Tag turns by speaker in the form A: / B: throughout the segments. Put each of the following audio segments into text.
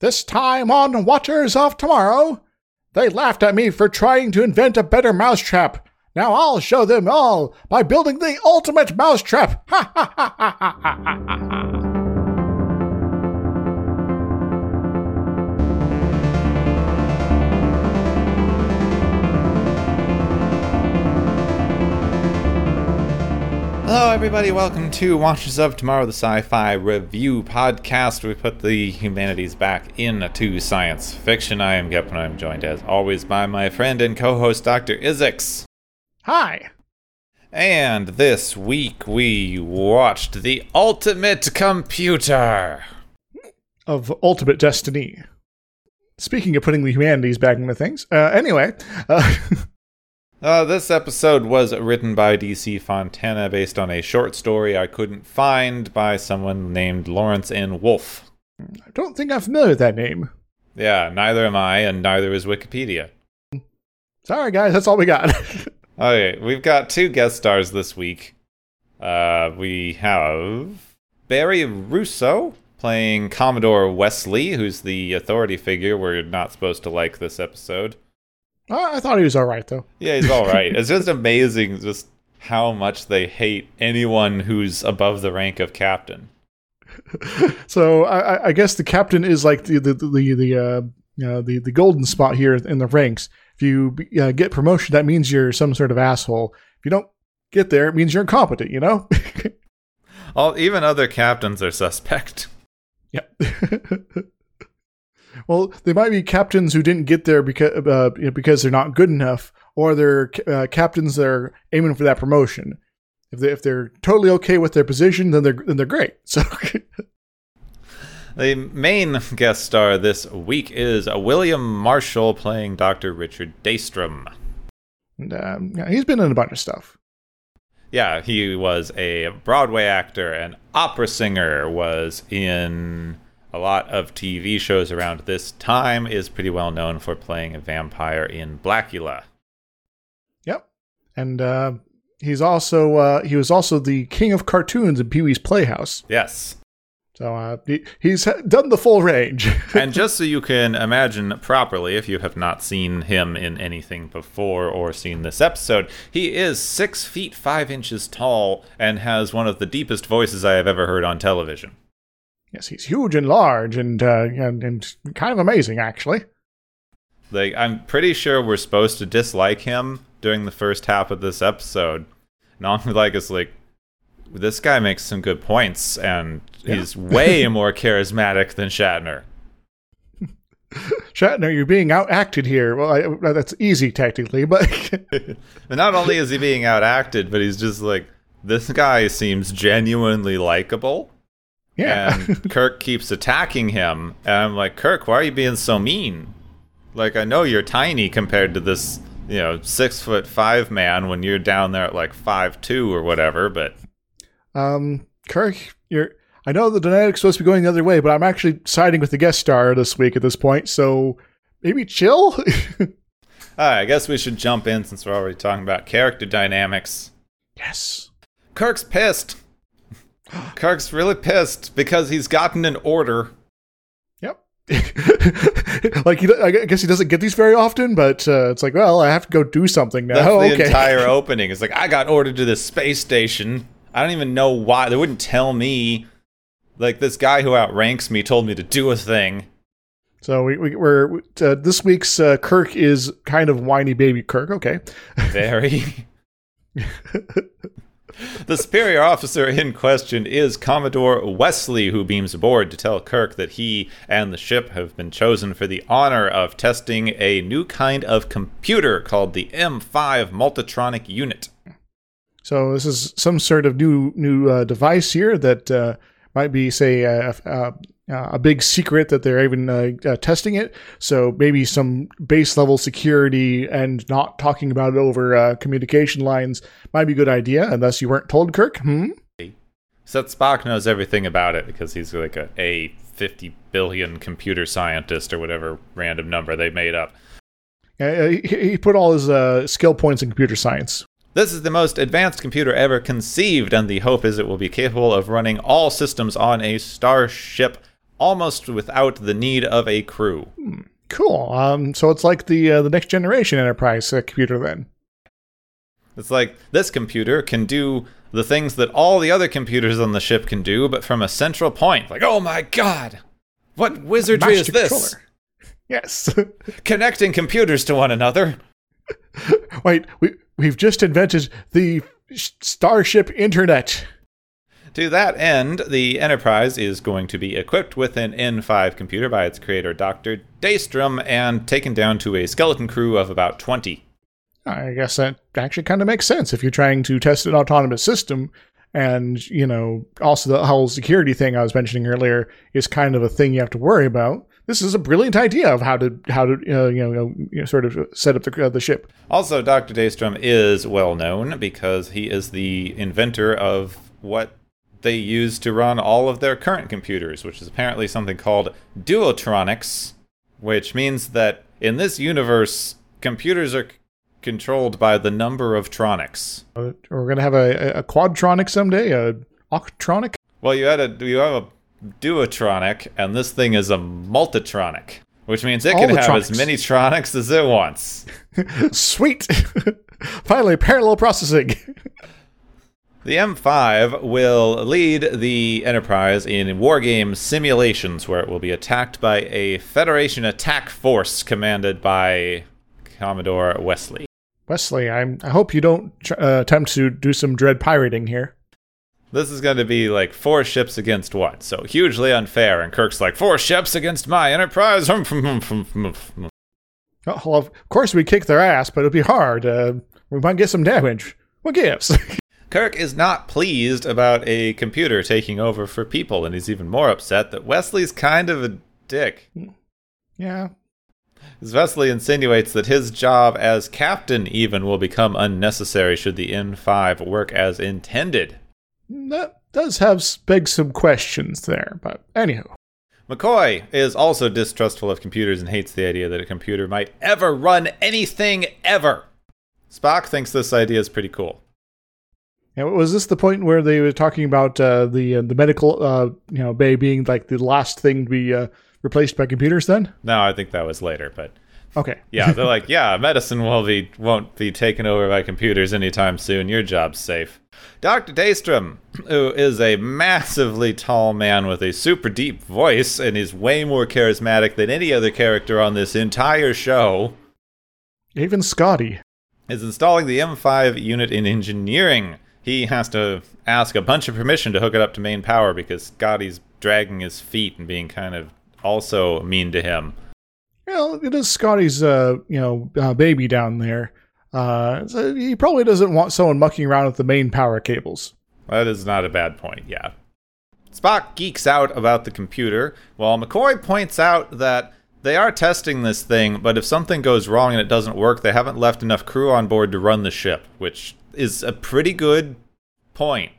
A: This time on Watchers of Tomorrow, they laughed at me for trying to invent a better mousetrap. Now I'll show them all by building the ultimate mousetrap. Ha ha ha ha ha ha ha ha.
B: Hello, everybody. Welcome to Watchers of Tomorrow, the sci fi review podcast. We put the humanities back into science fiction. I am Gep, and I'm joined, as always, by my friend and co host, Dr. Izix.
A: Hi.
B: And this week we watched The Ultimate Computer.
A: Of Ultimate Destiny. Speaking of putting the humanities back into things, uh, anyway, uh,
B: Uh, this episode was written by DC Fontana based on a short story I couldn't find by someone named Lawrence N. Wolfe.
A: I don't think I'm familiar with that name.
B: Yeah, neither am I, and neither is Wikipedia.
A: Sorry, guys, that's all we got.
B: Okay, we've got two guest stars this week. Uh, we have Barry Russo playing Commodore Wesley, who's the authority figure we're not supposed to like this episode.
A: Uh, I thought he was all right, though.
B: Yeah, he's all right. it's just amazing just how much they hate anyone who's above the rank of captain.
A: So I, I- I guess the captain is like the the the the uh, uh, the the golden spot here in the ranks. If you uh, get promotion, that means you're some sort of asshole. If you don't get there, it means you're incompetent. You know.
B: All even other captains are suspect.
A: Yep. well, they might be captains who didn't get there because uh, you know, because they're not good enough, or they're uh, captains that are aiming for that promotion. If they if they're totally okay with their position, then they're then they're great. So
B: The main guest star this week is William Marshall playing Dr. Richard Daystrom.
A: and, um, yeah, he's been in a bunch of stuff.
B: Yeah, he was a Broadway actor, an opera singer, was in a lot of TV shows around this time, is pretty well known for playing a vampire in Blacula.
A: Yep, and uh, he's also uh, he was also the king of cartoons in Pee Wee's Playhouse.
B: Yes.
A: So uh, he, he's done the full range.
B: and just so you can imagine properly, if you have not seen him in anything before or seen this episode, he is six feet five inches tall and has one of the deepest voices I have ever heard on television.
A: Yes, he's huge and large and uh, and, and kind of amazing, actually.
B: Like, I'm pretty sure we're supposed to dislike him during the first half of this episode. And all we like is like, this guy makes some good points, and he's way more charismatic than Shatner.
A: Shatner, you're being outacted here. Well, I, that's easy technically, but
B: not only is he being outacted, but he's just like, this guy seems genuinely likable.
A: Yeah,
B: And Kirk keeps attacking him. And I'm like, Kirk, why are you being so mean? Like, I know you're tiny compared to this, you know, six foot five man when you're down there at like five two or whatever, but
A: um, Kirk, you're. I know the dynamic's supposed to be going the other way, but I'm actually siding with the guest star this week at this point. So maybe chill.
B: Alright, I guess we should jump in since we're already talking about character dynamics.
A: yes.
B: Kirk's pissed. Kirk's really pissed because he's gotten an order.
A: Yep. like he, I guess he doesn't get these very often, but uh, it's like, well, I have to go do something now.
B: That's the
A: okay.
B: entire opening. It's like I got ordered to this space station. I don't even know why. They wouldn't tell me. Like this guy who outranks me told me to do a thing.
A: so we, we, we're uh, this week's uh, Kirk is kind of whiny baby Kirk. Okay.
B: Very. The superior officer in question is Commodore Wesley, who beams aboard to tell Kirk that he and the ship have been chosen for the honor of testing a new kind of computer called the M5 Multitronic Unit.
A: So this is some sort of new new uh, device here that uh, might be, say, a, a, a big secret that they're even uh, uh, testing it. So maybe some base level security and not talking about it over uh, communication lines might be a good idea, unless you weren't told, Kirk. Hmm.
B: Except Spock knows everything about it because he's like a, a 50 billion computer scientist or whatever random number they made up.
A: Uh, he, he put all his uh, skill points in computer science.
B: This is the most advanced computer ever conceived, and the hope is it will be capable of running all systems on a starship almost without the need of a crew.
A: Cool. Um, so it's like the uh, the next generation Enterprise uh, computer then.
B: It's like this computer can do the things that all the other computers on the ship can do, but from a central point. Like, oh my god, what wizardry is this?
A: controller. Yes.
B: Connecting computers to one another.
A: Wait, we we've just invented the sh- Starship Internet.
B: To that end, the Enterprise is going to be equipped with an M5 computer by its creator, Dr. Daystrom, and taken down to a skeleton crew of about 20.
A: I guess that actually kind of makes sense if you're trying to test an autonomous system. And, you know, also the whole security thing I was mentioning earlier is kind of a thing you have to worry about. This is a brilliant idea of how to how to uh, you, know, you know sort of set up the, uh, the ship.
B: Also, Dr. Daystrom is well known because he is the inventor of what they use to run all of their current computers, which is apparently something called duotronics, which means that in this universe, computers are c- controlled by the number of tronics.
A: Uh, We're gonna have a, a quadtronic someday, a octronic.
B: Well, you had a you have a duotronic, and this thing is a multitronic, which means it
A: All
B: can have as many tronics as it wants.
A: Sweet. Finally, parallel processing.
B: The M5 will lead the Enterprise in wargame simulations where it will be attacked by a Federation attack force commanded by Commodore Wesley.
A: Wesley, I'm, I hope you don't tr- uh, attempt to do some dread pirating here.
B: This is going to be like four ships against one, so hugely unfair. And Kirk's like, four ships against my Enterprise?
A: Oh, well, of course, we kick their ass, but it'll be hard. Uh, we might get some damage. What gives?
B: Kirk is not pleased about a computer taking over for people, and he's even more upset that Wesley's kind of a dick.
A: yeah.
B: As Wesley insinuates that his job as captain even will become unnecessary should the M5 work as intended.
A: That does have beg some questions there, but anyhow.
B: McCoy is also distrustful of computers and hates the idea that a computer might ever run anything ever. Spock thinks this idea is pretty cool.
A: Was this the point where they were talking about uh, the uh, the medical uh, you know bay being like the last thing to be uh, replaced by computers? Then
B: No, I think that was later, but
A: okay,
B: yeah, they're like, yeah, medicine will be won't be taken over by computers anytime soon. Your job's safe. Dr. Daystrom, who is a massively tall man with a super deep voice and is way more charismatic than any other character on this entire show,
A: even Scotty.
B: is installing the M5 unit in engineering. He has to ask a bunch of permission to hook it up to main power because Scotty's dragging his feet and being kind of also mean to him.
A: Well, it is Scotty's uh, you know uh, baby down there. Uh, so he probably doesn't want someone mucking around with the main power cables.
B: That is not a bad point, yeah. Spock geeks out about the computer, while McCoy points out that they are testing this thing, but if something goes wrong and it doesn't work, they haven't left enough crew on board to run the ship, which is a pretty good point.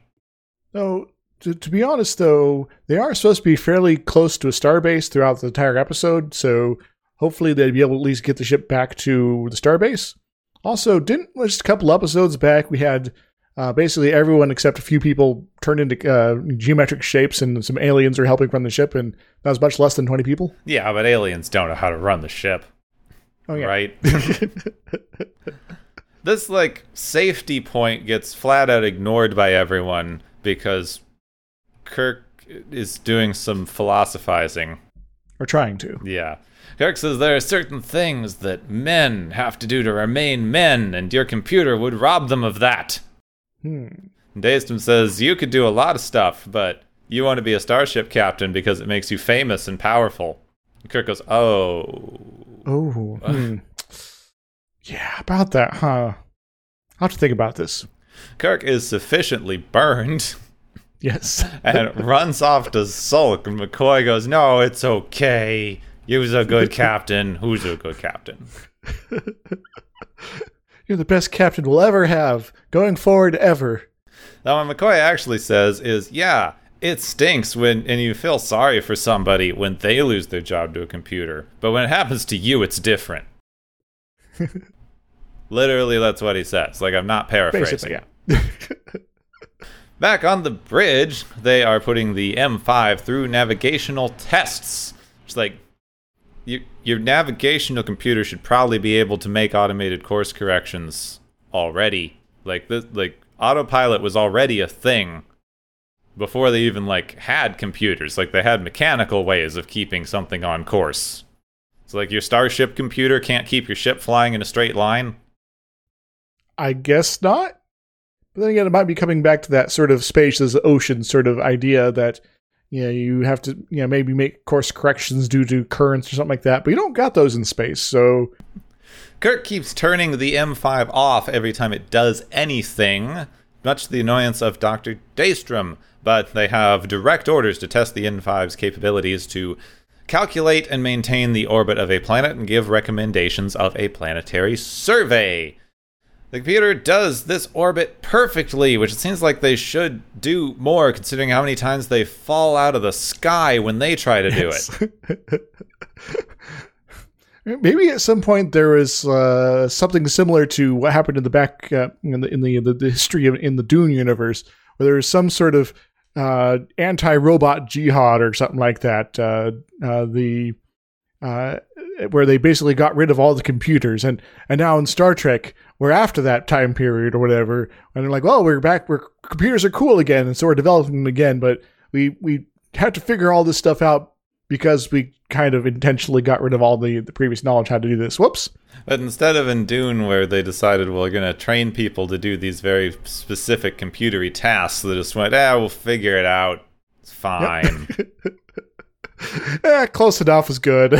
A: So, to, to be honest, though, they are supposed to be fairly close to a starbase throughout the entire episode, so hopefully they'd be able to at least get the ship back to the starbase. Also, didn't just a couple episodes back we had uh, basically everyone except a few people turned into uh, geometric shapes, and some aliens are helping run the ship, and that was much less than twenty people.
B: Yeah, but aliens don't know how to run the ship,
A: Oh yeah,
B: right? this, like, safety point gets flat out ignored by everyone because Kirk is doing some philosophizing.
A: or trying to.
B: Yeah. Kirk says there are certain things that men have to do to remain men, and your computer would rob them of that.
A: Hmm.
B: Daystrom says you could do a lot of stuff, but you want to be a starship captain because it makes you famous and powerful. And Kirk goes, Oh.
A: Oh, hmm. yeah, about that, huh? I'll have to think about this.
B: Kirk is sufficiently burned
A: Yes.
B: and runs off to sulk. And McCoy goes, No, it's okay. You's a good captain. Who's a good captain?
A: You're the best captain we'll ever have, going forward ever.
B: Now, what McCoy actually says is, yeah, it stinks when, and you feel sorry for somebody when they lose their job to a computer. But when it happens to you, it's different. Literally, that's what he says. Like, I'm not paraphrasing.
A: Basically, yeah.
B: Back on the bridge, they are putting the M5 through navigational tests. It's like your your navigational computer should probably be able to make automated course corrections already. Like this, like autopilot was already a thing before they even like had computers. Like they had mechanical ways of keeping something on course. So like your starship computer can't keep your ship flying in a straight line.
A: I guess not. But then again, it might be coming back to that sort of space as ocean sort of idea that you know you have to you know maybe make course corrections due to currents or something like that. But you don't got those in space, so
B: Kirk keeps turning the M5 off every time it does anything, much to the annoyance of Dr. Daystrom, but they have direct orders to test the M5's capabilities to calculate and maintain the orbit of a planet and give recommendations of a planetary survey. The computer does this orbit perfectly, which it seems like they should do more considering how many times they fall out of the sky when they try to do it.
A: Maybe at some point there was uh, something similar to what happened in the back uh, in the in the, the, history of in the Dune universe, where there was some sort of uh, anti-robot jihad or something like that. Uh, uh, the uh, where they basically got rid of all the computers, and and now in Star Trek, we're after that time period or whatever, and they're like, well, we're back, we're computers are cool again, and so we're developing them again, but we we have to figure all this stuff out because we kind of intentionally got rid of all the, the previous knowledge how to do this. Whoops.
B: But instead of in Dune, where they decided, well, we're going to train people to do these very specific computery tasks, they just went, ah, we'll figure it out. It's fine.
A: eh, close enough is good.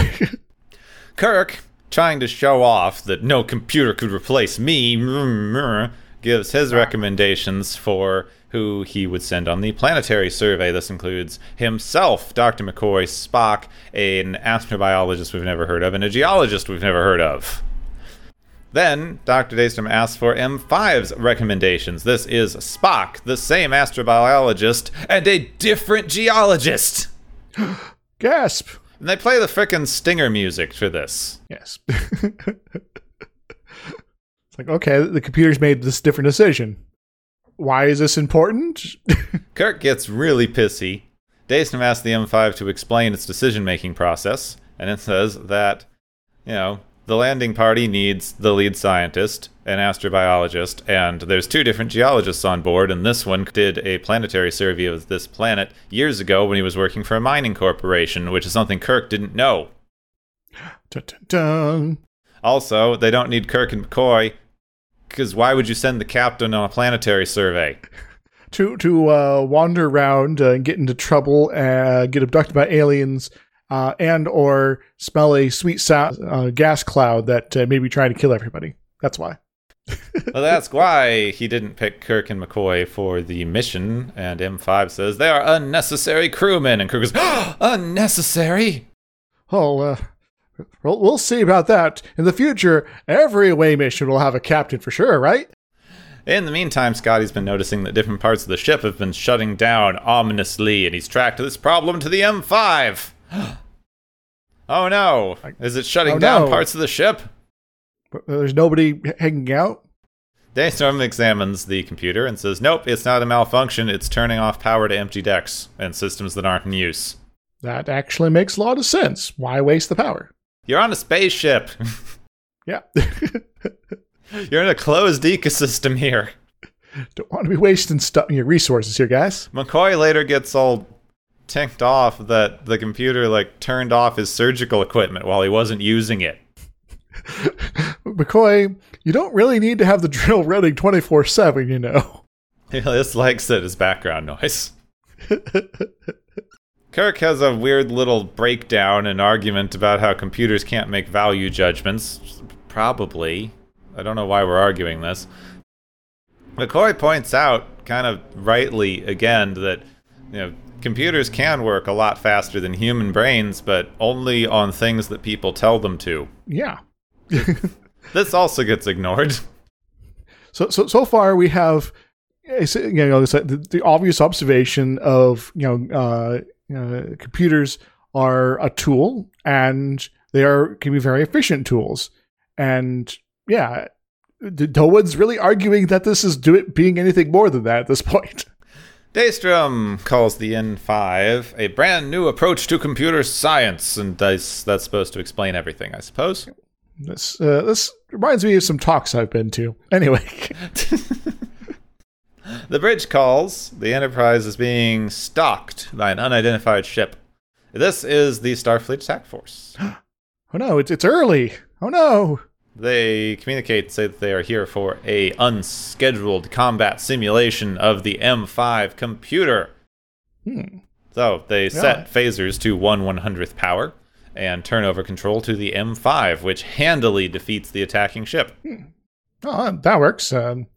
B: Kirk, trying to show off that no computer could replace me, mm, mm, gives his recommendations for who he would send on the planetary survey. This includes himself, Dr. McCoy, Spock, an astrobiologist we've never heard of, and a geologist we've never heard of. Then, Dr. Daystrom asks for M5's recommendations. This is Spock, the same astrobiologist, and a different geologist.
A: Gasp.
B: And they play the frickin' stinger music for this.
A: Yes. it's like, okay, the computer's made this different decision. Why is this important?
B: Kirk gets really pissy. Daystrom asks the M5 to explain its decision making process, and it says that, you know, the landing party needs the lead scientist, an astrobiologist, and there's two different geologists on board, and this one did a planetary survey of this planet years ago when he was working for a mining corporation, which is something Kirk didn't know.
A: Dun, dun, dun.
B: Also, they don't need Kirk and McCoy, because why would you send the captain on a planetary survey?
A: To to uh, wander around uh, and get into trouble, uh, get abducted by aliens, uh, and or smell a sweet sa- uh, gas cloud that uh, may be trying to kill everybody. That's why.
B: well, that's why he didn't pick Kirk and McCoy for the mission. And M5 says they are unnecessary crewmen, and Kirk goes, "Unnecessary."
A: Oh, uh, we'll, we'll see about that in the future. Every away mission will have a captain for sure, right?
B: In the meantime, Scotty's been noticing that different parts of the ship have been shutting down ominously, and he's tracked this problem to the M5. oh no! Is it shutting
A: Oh,
B: down
A: no.
B: parts of the ship?
A: Uh, there's nobody hanging out.
B: Daystrom examines the computer and says, Nope, it's not a malfunction. It's turning off power to empty decks and systems that aren't in use.
A: That actually makes a lot of sense. Why waste the power?
B: You're on a spaceship.
A: Yeah.
B: You're in a closed ecosystem here.
A: Don't want to be wasting stu- your resources here, guys.
B: McCoy later gets all ticked off that the computer like turned off his surgical equipment while he wasn't using it.
A: McCoy, you don't really need to have the drill running 24 7, you know.
B: He just likes it as background noise. Kirk has a weird little breakdown and argument about how computers can't make value judgments. Probably. I don't know why we're arguing this. McCoy points out, kind of rightly again, that you know computers can work a lot faster than human brains, but only on things that people tell them to.
A: Yeah.
B: This also gets ignored.
A: So, so, so far we have, you know, the, the obvious observation of, you know, uh, uh, computers are a tool and they are, can be very efficient tools. And yeah, no one's really arguing that this is do it being anything more than that at this point.
B: Daystrom calls the M5 a brand new approach to computer science, and that's, that's supposed to explain everything, I suppose.
A: This uh, this reminds me of some talks I've been to. Anyway,
B: The bridge calls the Enterprise is being stalked by an unidentified ship. This is the Starfleet Attack Force.
A: oh no, it's it's early. Oh no.
B: They communicate and say that they are here for a unscheduled combat simulation of the M5 computer.
A: Hmm.
B: So they set phasers to one one hundredth power and turnover control to the M5, which handily defeats the attacking ship.
A: Oh, that works. Um,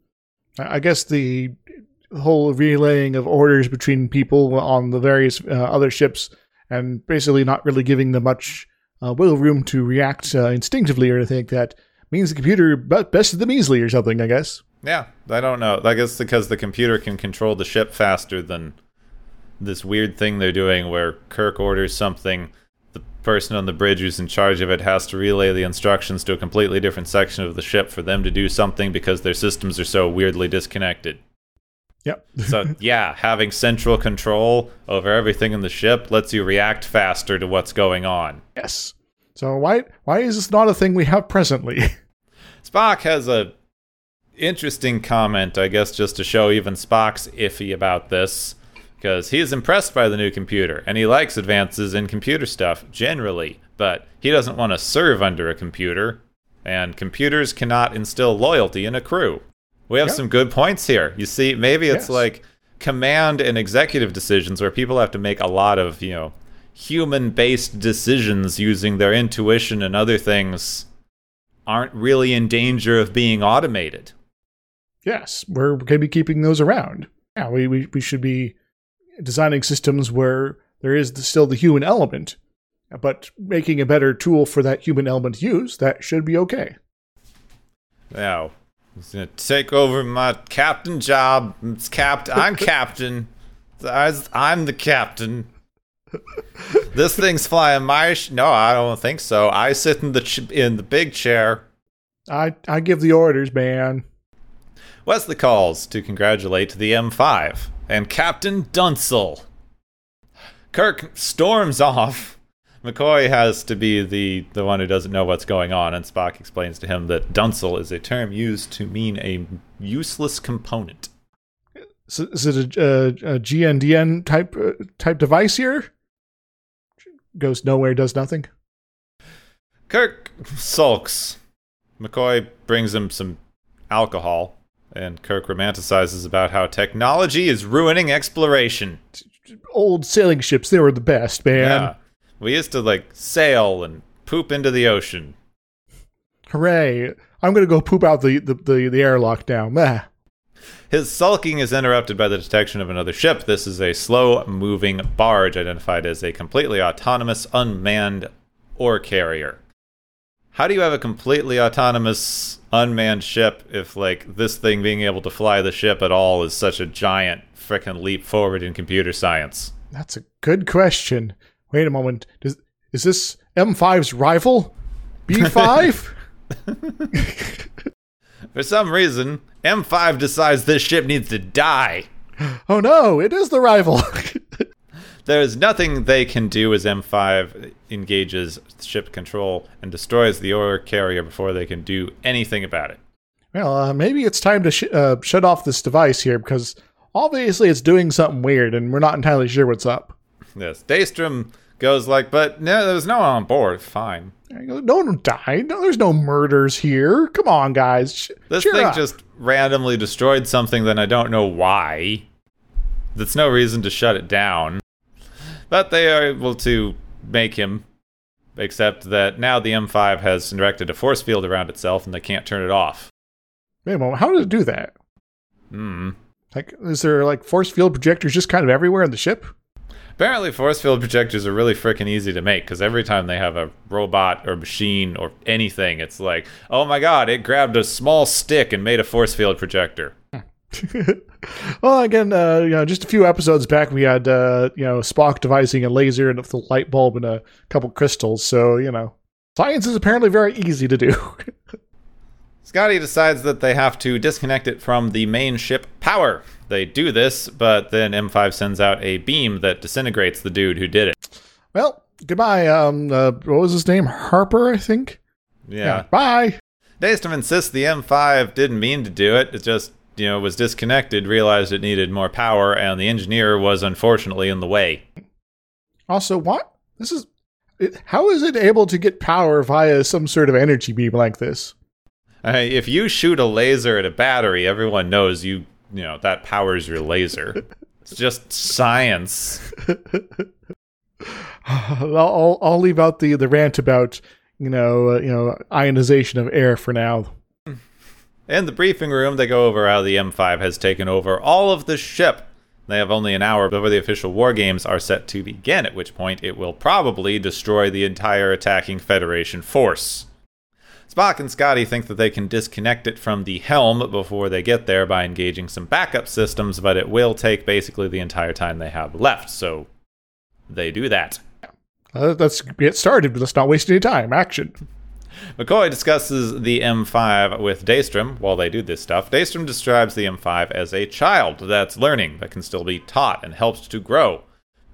A: I I guess the whole relaying of orders between people on the various uh, other ships and basically not really giving them much uh, wiggle room to react uh, instinctively or anything like that means the computer be- bested them easily or something, I guess.
B: Yeah, I don't know. I guess because the computer can control the ship faster than this weird thing they're doing where Kirk orders something, the person on the bridge who's in charge of it has to relay the instructions to a completely different section of the ship for them to do something because their systems are so weirdly disconnected.
A: Yep.
B: So, yeah, having central control over everything in the ship lets you react faster to what's going on.
A: yes. So why why is this not a thing we have presently?
B: Spock has a interesting comment, I guess, just to show even Spock's iffy about this, because he is impressed by the new computer and he likes advances in computer stuff generally, but he doesn't want to serve under a computer, and computers cannot instill loyalty in a crew. We have
A: Yeah.
B: some good points here. You see, maybe it's
A: Yes.
B: like command and executive decisions where people have to make a lot of, you know, human based decisions using their intuition and other things aren't really in danger of being automated.
A: yes, we're going to be keeping those around. Yeah, we, we, we should be designing systems where there is the, still the human element, but making a better tool for that human element to use, that should be okay.
B: Now, he's gonna take over my captain job. It's capt. I'm captain. I- I'm the captain. this thing's flying my. Sh- no, I don't think so. I sit in the ch- in the big chair.
A: I, I give the orders, man.
B: Wesley calls to congratulate the M5 and Captain Dunsel. Kirk storms off. McCoy has to be the, the one who doesn't know what's going on, and Spock explains to him that Dunsel is a term used to mean a useless component.
A: Is, is it a, a, a GNDN type uh, type device here? Goes nowhere, does nothing.
B: Kirk sulks. McCoy brings him some alcohol, and Kirk romanticizes about how technology is ruining exploration.
A: Old sailing ships, they were the best, man.
B: Yeah. We used to like sail and poop into the ocean.
A: Hooray! I'm gonna go poop out the the, the, the airlock now. Meh.
B: His sulking is interrupted by the detection of another ship. This is a slow moving barge identified as a completely autonomous, unmanned ore carrier. How do you have a completely autonomous, unmanned ship if, like, this thing being able to fly the ship at all is such a giant freaking leap forward in computer science?
A: That's a good question. Wait a moment. Does, is this M5's rival? B5?
B: For some reason, M5 decides this ship needs to die.
A: oh no, it is the rival.
B: There's nothing they can do as M5 engages ship control and destroys the ore carrier before they can do anything about it.
A: well, uh, maybe it's time to sh- uh, shut off this device here because obviously it's doing something weird and we're not entirely sure what's up.
B: Yes, Daystrom goes like, but no, there's no one on board. Fine.
A: No one died. No, there's no murders here. Come on, guys. Sh-
B: This thing
A: up.
B: just randomly destroyed something then I don't know why. That's no reason to shut it down. But they are able to make him, except that now the M5 has directed a force field around itself and they can't turn it off.
A: Wait a moment. How did it do that?
B: Hmm.
A: Like, is there like force field projectors just kind of everywhere in the ship?
B: Apparently, force field projectors are really freaking easy to make because every time they have a robot or machine or anything, it's like, oh my god, it grabbed a small stick and made a force field projector.
A: well, again, uh, you know, just a few episodes back, we had uh, you know Spock devising a laser and a light bulb and a couple crystals. So you know, science is apparently very easy to do.
B: Scotty decides that they have to disconnect it from the main ship power. They do this, but then M5 sends out a beam that disintegrates the dude who did it.
A: Well, goodbye. Um, uh, what was his name? Harper, I think.
B: Yeah.
A: Bye.
B: Daystrom insists the M5 didn't mean to do it. It just, you know, was disconnected, realized it needed more power, and the engineer was unfortunately in the way.
A: Also, what? This is. It, how is it able to get power via some sort of energy beam like this?
B: If you shoot a laser at a battery, everyone knows you, you know, that powers your laser. it's just science.
A: I'll, I'll, I'll leave out the, the rant about you know uh, you know ionization of air for now.
B: In the briefing room, they go over how the M5 has taken over all of the ship. They have only an hour before the official war games are set to begin, at which point it will probably destroy the entire attacking Federation force. Spock and Scotty think that they can disconnect it from the helm before they get there by engaging some backup systems, but it will take basically the entire time they have left, so they do that.
A: Uh, let's get started. Let's not waste any time. Action.
B: McCoy discusses the M5 with Daystrom while they do this stuff. Daystrom describes the M5 as a child that's learning, that can still be taught and helps to grow.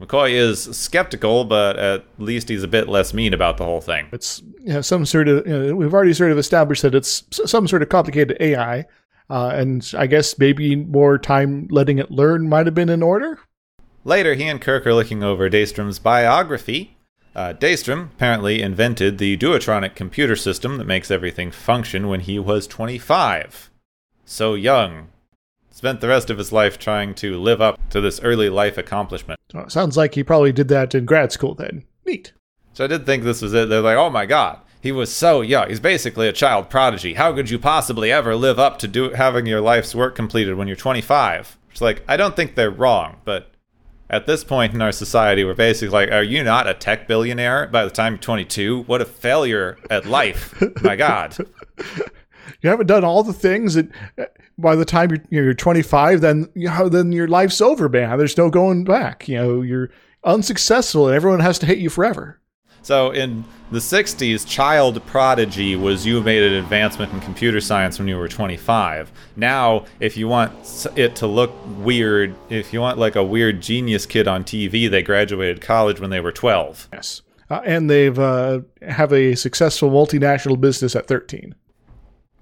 B: McCoy is skeptical, but at least he's a bit less mean about the whole thing.
A: It's you know, some sort of, you know, we've already sort of established that it's some sort of complicated AI. Uh, and I guess maybe more time letting it learn might have been in order.
B: Later, he and Kirk are looking over Daystrom's biography. Uh, Daystrom apparently invented the Duotronic computer system that makes everything function when he was 25. So young. Spent the rest of his life trying to live up to this early life accomplishment.
A: Oh, sounds like he probably did that in grad school then. Neat.
B: So I did think this was it. They're like, oh my god, he was so young. He's basically a child prodigy. How could you possibly ever live up to do having your life's work completed when you're 25? It's like, I don't think they're wrong, but at this point in our society, we're basically like, are you not a tech billionaire by the time you're 22? What a failure at life. My God.
A: You haven't done all the things that by the time you're, you're 25, then you know, then your life's over, man. There's no going back. You know, you're unsuccessful and everyone has to hate you forever.
B: So in the 60s, child prodigy was you made an advancement in computer science when you were 25. Now, if you want it to look weird, if you want like a weird genius kid on TV, they graduated college when they were 12.
A: Yes. Uh, and they've uh, have a successful multinational business at 13.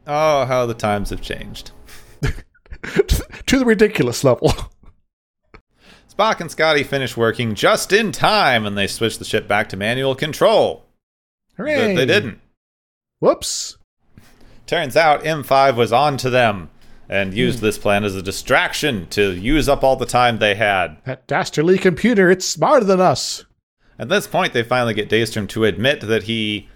B: Oh, how the times have changed.
A: to the ridiculous level.
B: Spock and Scotty finish working just in time and they switch the ship back to manual control.
A: Hooray!
B: But they didn't.
A: Whoops.
B: Turns out M5 was on to them and hmm. used this plan as a distraction to use up all the time they had.
A: That dastardly computer, it's smarter than us.
B: At this point, they finally get Daystrom to admit that he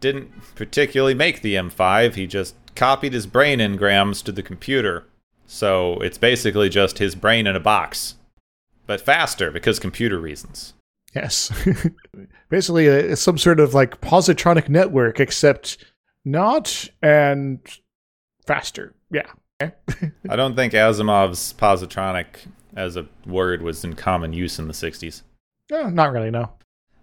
B: didn't particularly make the M5, he just copied his brain engrams to the computer. So it's basically just his brain in a box. But faster because computer reasons.
A: Yes. Basically, uh, it's some sort of like positronic network, except not and faster. Yeah.
B: I don't think Asimov's positronic as a word was in common use in the 60s.
A: No, not really, no.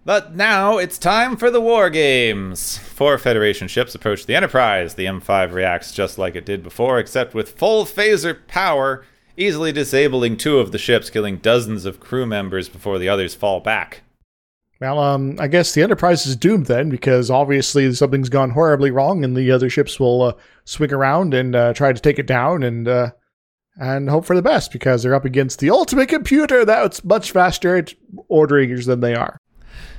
B: But now it's time for the war games. Four Federation ships approach the Enterprise. The M5 reacts just like it did before, except with full phaser power, easily disabling two of the ships, killing dozens of crew members before the others fall back.
A: Well, um, I guess the Enterprise is doomed then, because obviously something's gone horribly wrong, and the other ships will uh, swing around and uh, try to take it down, and uh, and hope for the best because they're up against the ultimate computer that's much faster at ordering than they are.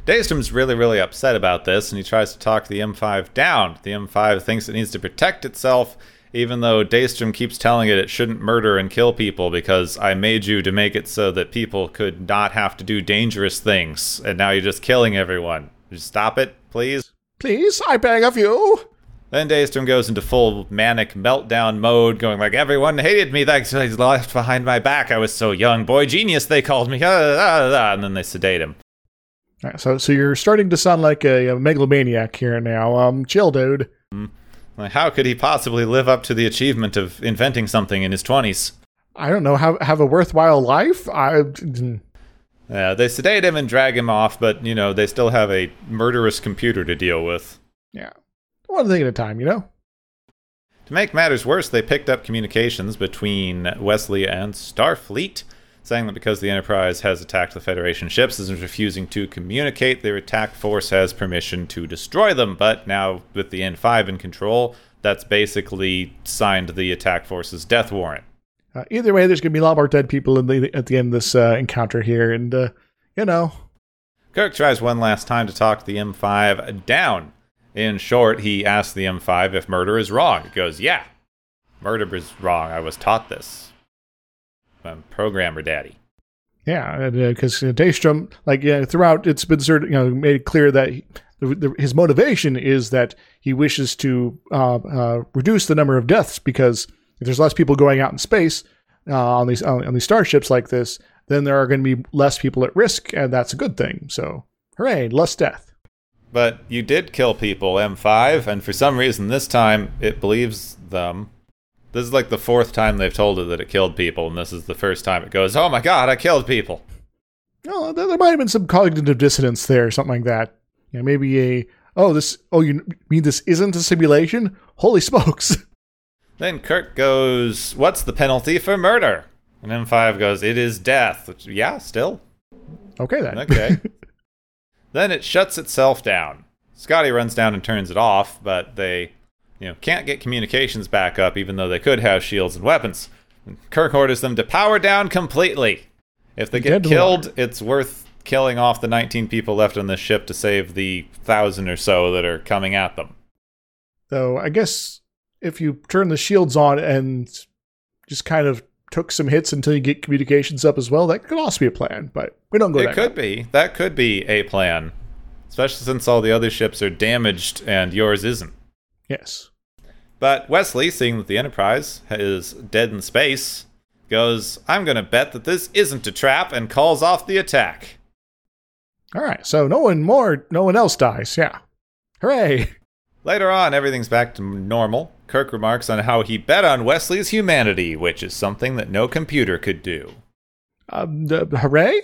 B: Daystrom's really, really upset about this, and he tries to talk the M5 down. The M5 thinks it needs to protect itself, even though Daystrom keeps telling it it shouldn't murder and kill people because I made you to make it so that people could not have to do dangerous things, and now you're just killing everyone. Just stop it, please.
A: Please, I beg of you.
B: Then Daystrom goes into full manic meltdown mode, going like, "Everyone hated me. Thanks, I left behind my back. I was so young, boy genius. They called me." Ah, ah, ah, and then they sedate him.
A: Right, so, so you're starting to sound like a, a megalomaniac here now. Um, chill, dude.
B: Like, how could he possibly live up to the achievement of inventing something in his twenties?
A: I don't know. Have have a worthwhile life? I.
B: Yeah, they sedate him and drag him off, but you know they still have a murderous computer to deal with.
A: Yeah, one thing at a time, you know.
B: To make matters worse, they picked up communications between Wesley and Starfleet, saying that because the Enterprise has attacked the Federation ships and is refusing to communicate, their attack force has permission to destroy them. But now, with the M5 in control, that's basically signed the attack force's death warrant.
A: Uh, either way, there's going to be a lot more dead people the, at the end of this uh, encounter here, and uh, you know.
B: Kirk tries one last time to talk the M5 down. In short, he asks the M5 if murder is wrong. It goes, "Yeah, murder is wrong. I was taught this. I'm programmer daddy."
A: Yeah, because uh, Daystrom, like yeah, throughout, it's been sort of you know made clear that he, the, the, his motivation is that he wishes to uh, uh, reduce the number of deaths because if there's less people going out in space uh, on these on, on these starships like this, then there are going to be less people at risk, and that's a good thing. So, hooray, less death.
B: But you did kill people, M5, and for some reason this time it believes them. This is like the fourth time they've told it that it killed people, and this is the first time it goes, "Oh my god, I killed people."
A: No, there might have been some cognitive dissonance there, something like that. Yeah, maybe a oh this oh you mean this isn't a simulation? Holy smokes!
B: Then Kirk goes, What's the penalty for murder? And M5 goes, It is death. Which, yeah, still.
A: Okay, then.
B: Okay. then it shuts itself down. Scotty runs down and turns it off, but they, you know, can't get communications back up, even though they could have shields and weapons. Kirk orders them to power down completely. If they get killed, it's worth killing off the 19 people left on the ship to save the thousand or so that are coming at them.
A: So I guess if you turn the shields on and just kind of took some hits until you get communications up as well, that could also be a plan. But we don't go.
B: It could be. That could be a plan, especially since all the other ships are damaged and yours isn't.
A: Yes.
B: But Wesley, seeing that the Enterprise is dead in space, goes, "I'm going to bet that this isn't a trap," and calls off the attack.
A: All right. So no one more, no one else dies. Yeah. Hooray!
B: Later on, everything's back to normal. Kirk remarks on how he bet on Wesley's humanity, which is something that no computer could do.
A: Um, uh, hooray?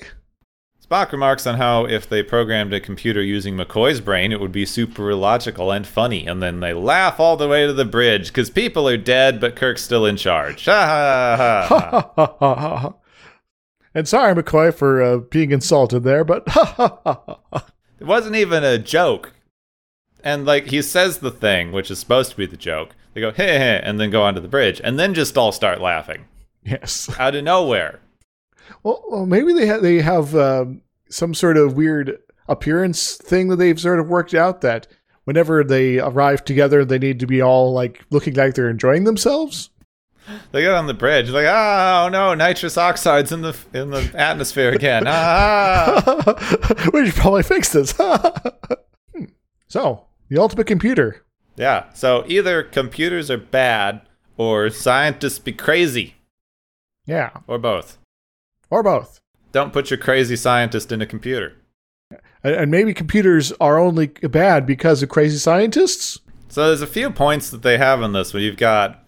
B: Spock remarks on how if they programmed a computer using McCoy's brain, it would be super illogical and funny, and then they laugh all the way to the bridge because people are dead, but Kirk's still in charge. Ha ha ha ha.
A: and sorry, McCoy, for uh, being insulted there, but
B: it wasn't even a joke and like he says the thing, which is supposed to be the joke. They go hey, hey and then go onto the bridge, and then just all start laughing.
A: Yes,
B: out of nowhere.
A: Well, well maybe they ha- they have um, some sort of weird appearance thing that they've sort of worked out that whenever they arrive together, they need to be all like looking like they're enjoying themselves.
B: They get on the bridge, like, oh no, nitrous oxides in the in the atmosphere again. Ah,
A: we should probably fix this. Hmm. so, the ultimate computer.
B: Yeah. So either computers are bad or scientists be crazy.
A: Yeah.
B: Or both.
A: Or both.
B: Don't put your crazy scientist in a computer.
A: And maybe computers are only bad because of crazy scientists?
B: So there's a few points that they have in this where you've got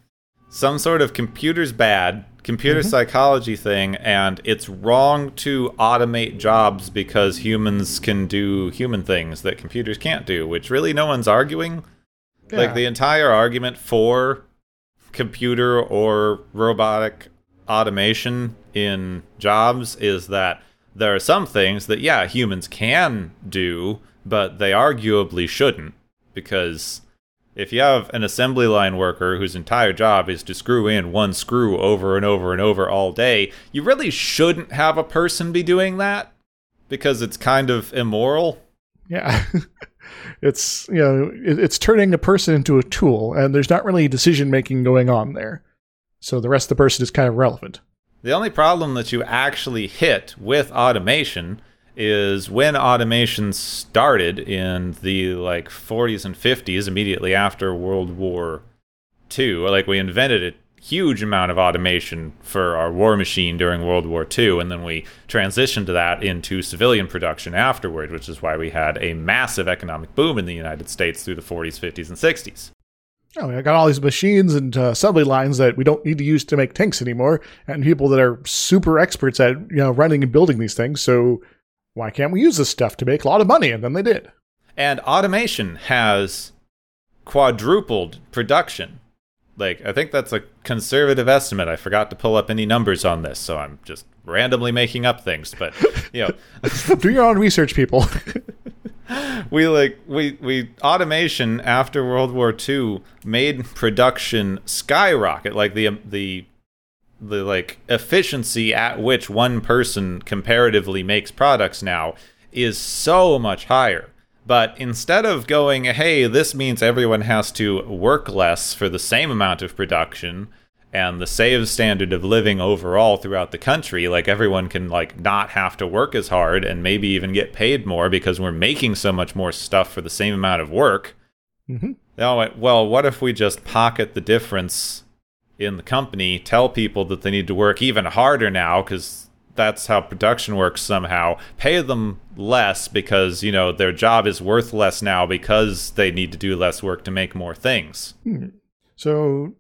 B: some sort of computers bad, computer mm-hmm. psychology thing and it's wrong to automate jobs because humans can do human things that computers can't do which really no one's arguing yeah. like the entire argument for computer or robotic automation in jobs is that there are some things that yeah humans can do but they arguably shouldn't because if you have an assembly line worker whose entire job is to screw in one screw over and over and over all day, you really shouldn't have a person be doing that because it's kind of immoral.
A: Yeah. it's, you know, it's turning a person into a tool and there's not really decision making going on there. So the rest of the person is kind of relevant.
B: The only problem that you actually hit with automation is when automation started in the like 40s and 50s immediately after World War II like we invented a huge amount of automation for our war machine during World War II and then we transitioned to that into civilian production afterward which is why we had a massive economic boom in the United States through the 40s 50s and 60s
A: Oh, I got all these machines and uh, assembly lines that we don't need to use to make tanks anymore, and people that are super experts at you know running and building these things. So why can't we use this stuff to make a lot of money? And then they did.
B: And automation has quadrupled production like I think that's a conservative estimate. I forgot to pull up any numbers on this, so I'm just randomly making up things. But you know,
A: Do your own research, people.
B: we like we we automation after World War II made production skyrocket. Like the um, the the like efficiency at which one person comparatively makes products now is so much higher. But instead of going, hey, this means everyone has to work less for the same amount of production and the save standard of living overall throughout the country, like everyone can like not have to work as hard and maybe even get paid more because we're making so much more stuff for the same amount of work.
A: Mhm.
B: They all went, well, what if we just pocket the difference in the company, tell people that they need to work even harder now because that's how production works somehow. Pay them less because, you know, their job is worth less now because they need to do less work to make more things.
A: so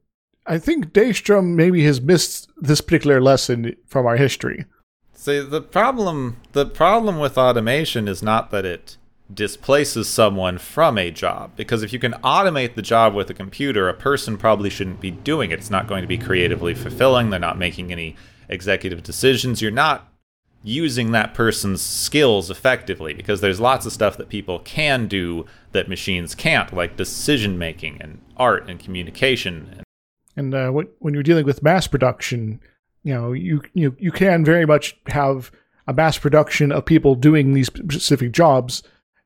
A: I think Daystrom maybe has missed this particular lesson from our history.
B: See, the problem the problem with automation is not that it displaces someone from a job because if you can automate the job with a computer, a person probably shouldn't be doing it. It's not going to be creatively fulfilling. They're not making any executive decisions. You're not using that person's skills effectively because there's lots of stuff that people can do that machines can't, like decision making and art and communication.
A: And uh, when you're dealing with mass production, you know you you you can very much have a mass production of people doing these specific jobs,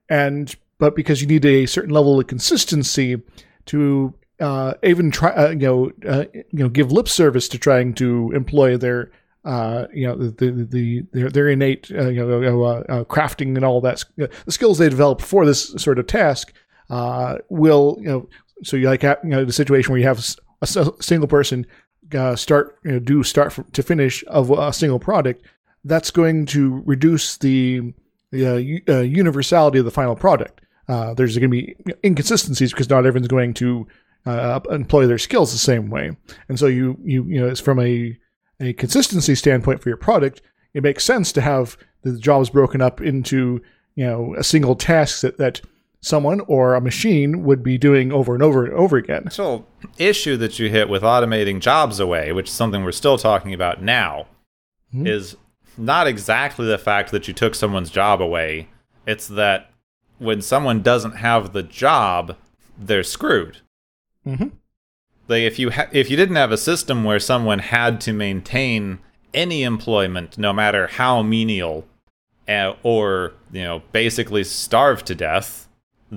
A: and but because you need a certain level of consistency to uh, even try uh, you know uh, you know give lip service to trying to employ their uh, you know the the, the their, their innate uh, you know uh, crafting and all that the skills they develop for this sort of task uh, will you know so you like you know the situation where you have a single person uh, start you know, do start from, to finish of a single product that's going to reduce the uh, uh, universality of the final product. Uh, there's going to be inconsistencies because not everyone's going to uh, employ their skills the same way, and so you you you know it's from a a consistency standpoint for your product. It makes sense to have the jobs broken up into you know a single task that that someone or a machine would be doing over and over and over again.
B: So, issue that you hit with automating jobs away, which is something we're still talking about now,
A: Mhm.
B: is not exactly the fact that you took someone's job away. It's that when someone doesn't have the job, they're screwed.
A: Mm-hmm.
B: Like if you ha- if you didn't have a system where someone had to maintain any employment, no matter how menial, uh, or you know basically starve to death,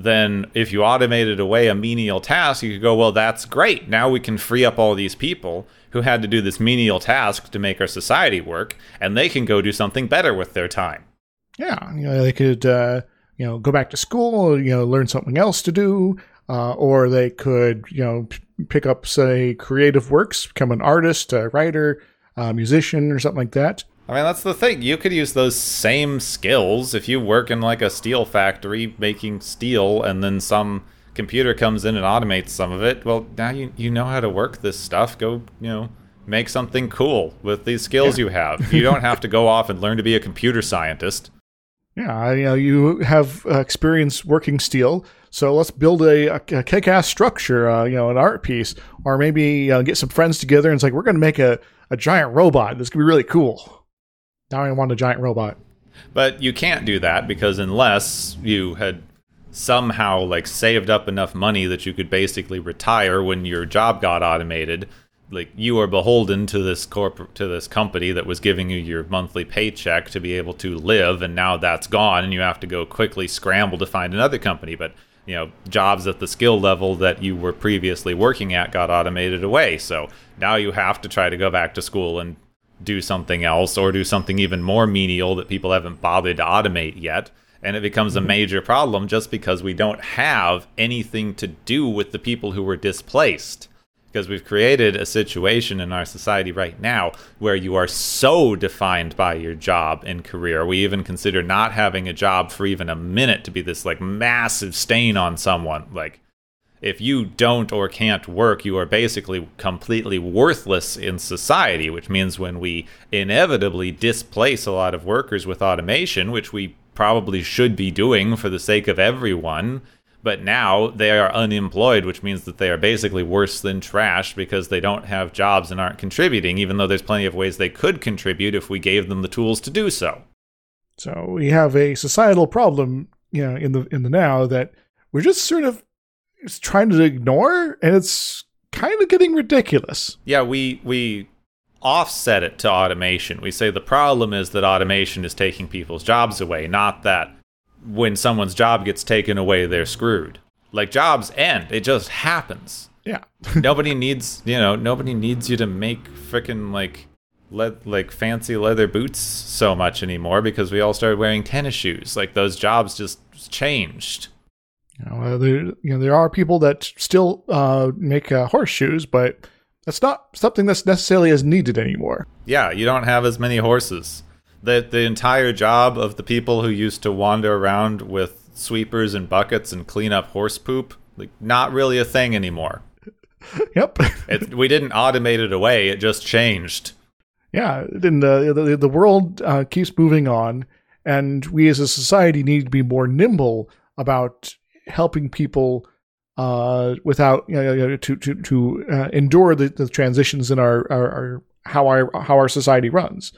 B: then if you automated away a menial task, you could go, well, that's great. Now we can free up all these people who had to do this menial task to make our society work, and they can go do something better with their time.
A: Yeah, you know, they could uh, you know go back to school, you know, learn something else to do, uh, or they could you know p- pick up say creative works, become an artist, a writer, a musician, or something like that.
B: I mean, that's the thing. You could use those same skills if you work in like a steel factory making steel and then some computer comes in and automates some of it. Well, now you, you know how to work this stuff. Go, you know, make something cool with these skills you have. You don't have to go off and learn to be a computer scientist.
A: Yeah, you know, you have uh, experience working steel, so let's build a, a kick-ass structure, uh, you know, an art piece, or maybe uh, get some friends together and it's like we're going to make a, a giant robot. This could be really cool. Now I want a giant robot.
B: But you can't do that because unless you had somehow like saved up enough money that you could basically retire when your job got automated, like you are beholden to this corporate to this company that was giving you your monthly paycheck to be able to live and now that's gone and you have to go quickly scramble to find another company but you know jobs at the skill level that you were previously working at got automated away so now you have to try to go back to school and do something else or do something even more menial that people haven't bothered to automate yet. And it becomes a mm-hmm. major problem just because we don't have anything to do with the people who were displaced. Because we've created a situation in our society right now where you are so defined by your job and career. We even consider not having a job for even a minute to be this like massive stain on someone. Like, if you don't or can't work, you are basically completely worthless in society, which means when we inevitably displace a lot of workers with automation, which we probably should be doing for the sake of everyone, But now they are unemployed, which means that they are basically worse than trash because they don't have jobs and aren't contributing, even though there's plenty of ways they could contribute if we gave them the tools to do so.
A: So we have a societal problem, you know, in the in the now that we're just sort of trying to ignore, and it's kind of getting ridiculous.
B: Yeah, we we offset it to automation. We say the problem is that automation is taking people's jobs away, not that when someone's job gets taken away, they're screwed. Like jobs end, it just happens.
A: Yeah.
B: nobody needs, you know, nobody needs you to make freaking like le- like fancy leather boots so much anymore because we all started wearing tennis shoes. Like those jobs just changed.
A: You know, uh, there, you know, there are people that still uh, make uh, horseshoes, but that's not something that's necessarily as needed anymore.
B: Yeah, you don't have as many horses the the entire job of the people who used to wander around with sweepers and buckets and clean up horse poop like not really a thing anymore.
A: Yep.
B: it, we didn't automate it away; it just changed.
A: Yeah, and the the, the world uh, keeps moving on, and we as a society need to be more nimble about helping people uh, without you know, to to to uh, endure the, the transitions in our, our, our how our how our society runs.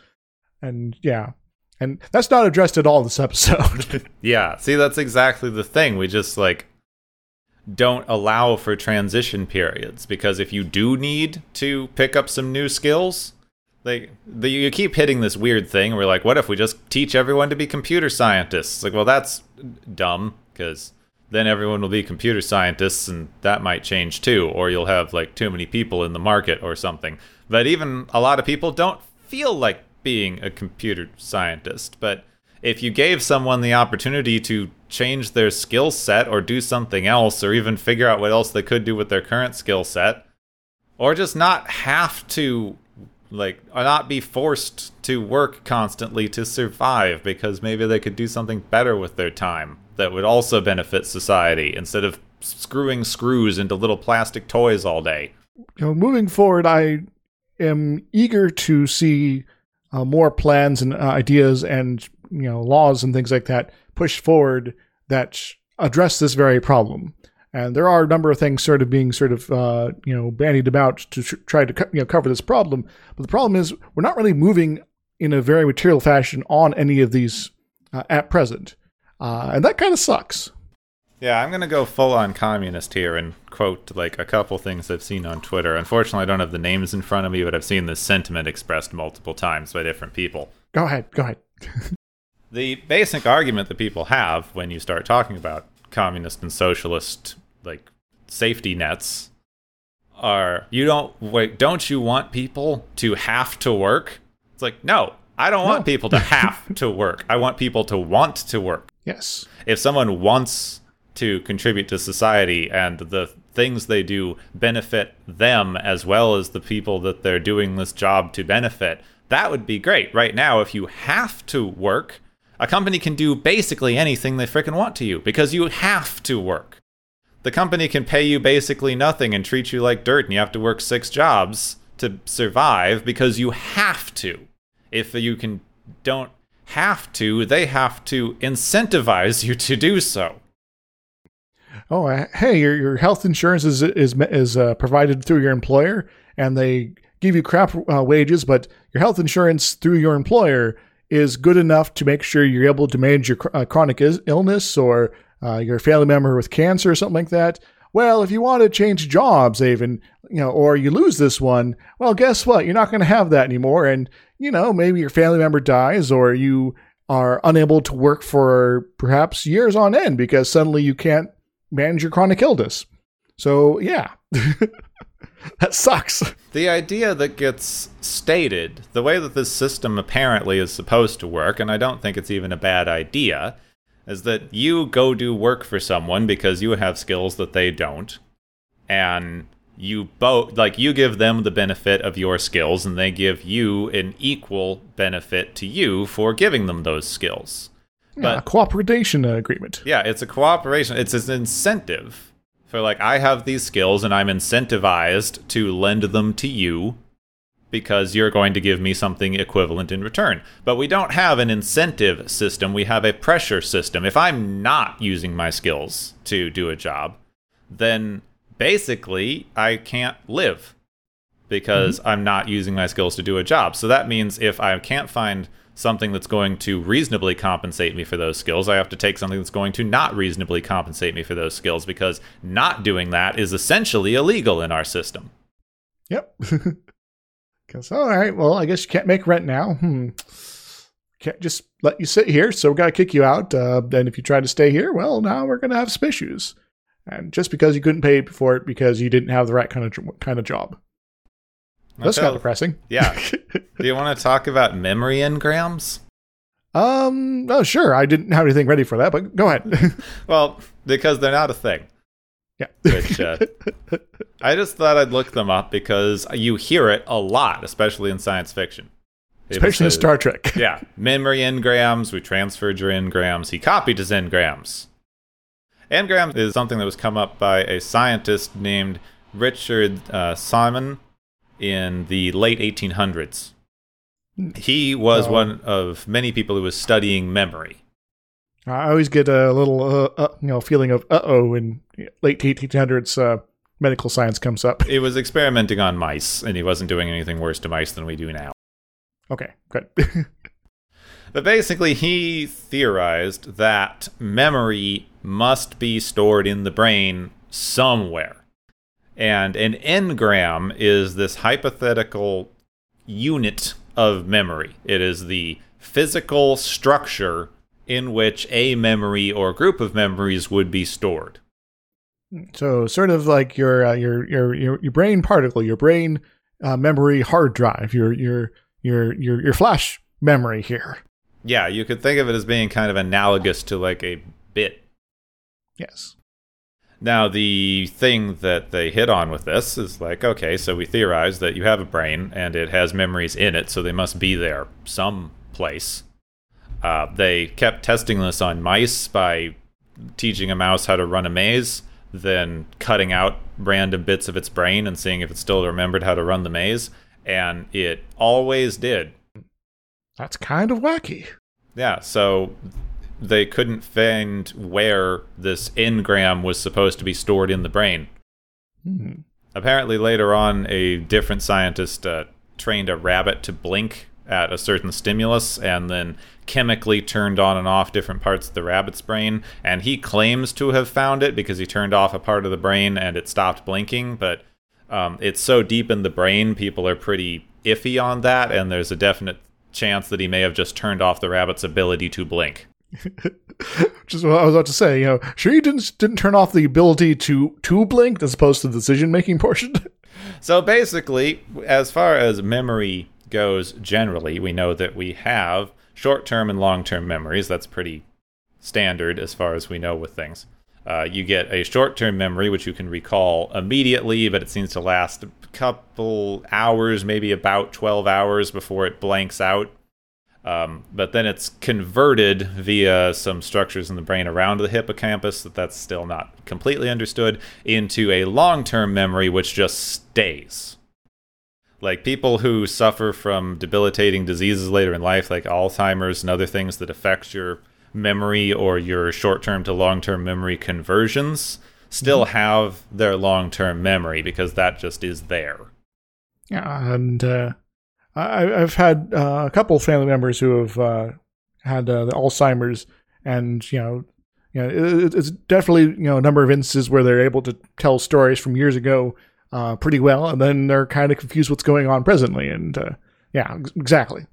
A: And yeah. And that's not addressed at all this episode.
B: Yeah. See that's exactly the thing. We just like don't allow for transition periods because if you do need to pick up some new skills like the, you keep hitting this weird thing We're like what if we just teach everyone to be computer scientists? Like well that's dumb because then everyone will be computer scientists and that might change too or you'll have like too many people in the market or something. But even a lot of people don't feel like being a computer scientist, but if you gave someone the opportunity to change their skill set or do something else or even figure out what else they could do with their current skill set or just not have to like not be forced to work constantly to survive because maybe they could do something better with their time that would also benefit society instead of screwing screws into little plastic toys all day.
A: You know, moving forward, I am eager to see uh, more plans and uh, ideas and you know laws and things like that pushed forward that address this very problem. And there are a number of things sort of being sort of uh, you know bandied about to tr- try to co- you know cover this problem. But the problem is we're not really moving in a very material fashion on any of these uh, at present, uh, and that kind of sucks.
B: Yeah, I'm going to go full on communist here and quote like a couple things I've seen on Twitter. Unfortunately, I don't have the names in front of me, but I've seen this sentiment expressed multiple times by different people.
A: Go ahead, go ahead.
B: the basic argument that people have when you start talking about communist and socialist like safety nets are you don't wait, don't you want people to have to work? It's like, no, I don't no. want people to have to work. I want people to want to work.
A: Yes.
B: If someone wants to contribute to society and the things they do benefit them as well as the people that they're doing this job to benefit, that would be great. Right now, if you have to work, a company can do basically anything they fricking want to you because you have to work. The company can pay you basically nothing and treat you like dirt, and you have to work six jobs to survive because you have to. If you can don't have to, they have to incentivize you to do so
A: oh, uh, hey, your your health insurance is is is uh, provided through your employer, and they give you crap uh, wages, but your health insurance through your employer is good enough to make sure you're able to manage your uh, chronic is- illness or uh, your family member with cancer or something like that. Well, if you want to change jobs, even you know, or you lose this one, well, guess what? You're not going to have that anymore, and you know, maybe your family member dies, or you are unable to work for perhaps years on end because suddenly you can't manage your chronic illness. So, yeah, that sucks.
B: The idea that gets stated, the way that this system apparently is supposed to work, and I don't think it's even a bad idea, is that you go do work for someone because you have skills that they don't, and you both like you give them the benefit of your skills and they give you an equal benefit to you for giving them those skills
A: but, a cooperation agreement.
B: Yeah, it's a cooperation. It's an incentive for like I have these skills and I'm incentivized to lend them to you, because you're going to give me something equivalent in return. But we don't have an incentive system, we have a pressure system. If I'm not using my skills to do a job, then basically I can't live because mm-hmm. I'm not using my skills to do a job. So that means if I can't find something that's going to reasonably compensate me for those skills, I have to take something that's going to not reasonably compensate me for those skills because not doing that is essentially illegal in our system.
A: Yep. Because, all right, well, I guess you can't make rent now. Hmm. Can't just let you sit here, so we got to kick you out. Uh, and if you try to stay here, well, now we're going to have some issues. And just because you couldn't pay for it because you didn't have the right kind of kind of job. That's kind of depressing.
B: Yeah. Do you want to talk about memory engrams?
A: Um. Oh, sure. I didn't have anything ready for that, but go ahead.
B: well, because they're not a thing.
A: Yeah.
B: Which uh, I just thought I'd look them up because you hear it a lot, especially in science fiction.
A: Especially in Star Trek.
B: yeah. Memory engrams. We transferred your engrams. He copied his engrams. Engram is something that was come up by a scientist named Richard uh, Semon in the late 1800s. He was oh. one of many people who was studying memory.
A: I always get a little, uh, uh, you know, feeling of uh oh when late 1800s uh, medical science comes up.
B: He was experimenting on mice, and he wasn't doing anything worse to mice than we do now.
A: Okay, good.
B: but basically, he theorized that memory must be stored in the brain somewhere. And an engram is this hypothetical unit of memory. It is the physical structure in which a memory or group of memories would be stored.
A: So, sort of like your uh, your, your your your brain particle, your brain uh, memory hard drive, your your your your your flash memory here.
B: Yeah, you could think of it as being kind of analogous to like a bit.
A: Yes.
B: Now, the thing that they hit on with this is like, okay, so we theorize that you have a brain and it has memories in it, so they must be there someplace. Uh, they kept testing this on mice by teaching a mouse how to run a maze, then cutting out random bits of its brain and seeing if it still remembered how to run the maze, and it always did.
A: That's kind of wacky.
B: Yeah, so they couldn't find where this engram was supposed to be stored in the brain.
A: Mm-hmm.
B: Apparently, later on, a different scientist uh, trained a rabbit to blink at a certain stimulus and then chemically turned on and off different parts of the rabbit's brain. And he claims to have found it because he turned off a part of the brain and it stopped blinking. But um, it's so deep in the brain, people are pretty iffy on that. And there's a definite chance that he may have just turned off the rabbit's ability to blink.
A: Which is what I was about to say. You know, sure you didn't didn't turn off the ability to to blink as opposed to the decision making portion.
B: so basically, as far as memory goes, generally, we know that we have short term and long term memories. That's pretty standard as far as we know with things. Uh, you get a short term memory, which you can recall immediately, but it seems to last a couple hours, maybe about 12 hours before it blanks out. Um, but then it's converted via some structures in the brain around the hippocampus that that's still not completely understood into a long-term memory which just stays. Like people who suffer from debilitating diseases later in life, like Alzheimer's and other things that affect your memory or your short-term to long-term memory conversions, still mm-hmm. have their long-term memory because that just is there.
A: Yeah, and uh, I, have had uh, a couple of family members who have uh, had uh, the Alzheimer's, and you know, you know, it, it's definitely you know a number of instances where they're able to tell stories from years ago uh, pretty well, and then they're kind of confused what's going on presently, and uh, yeah, exactly.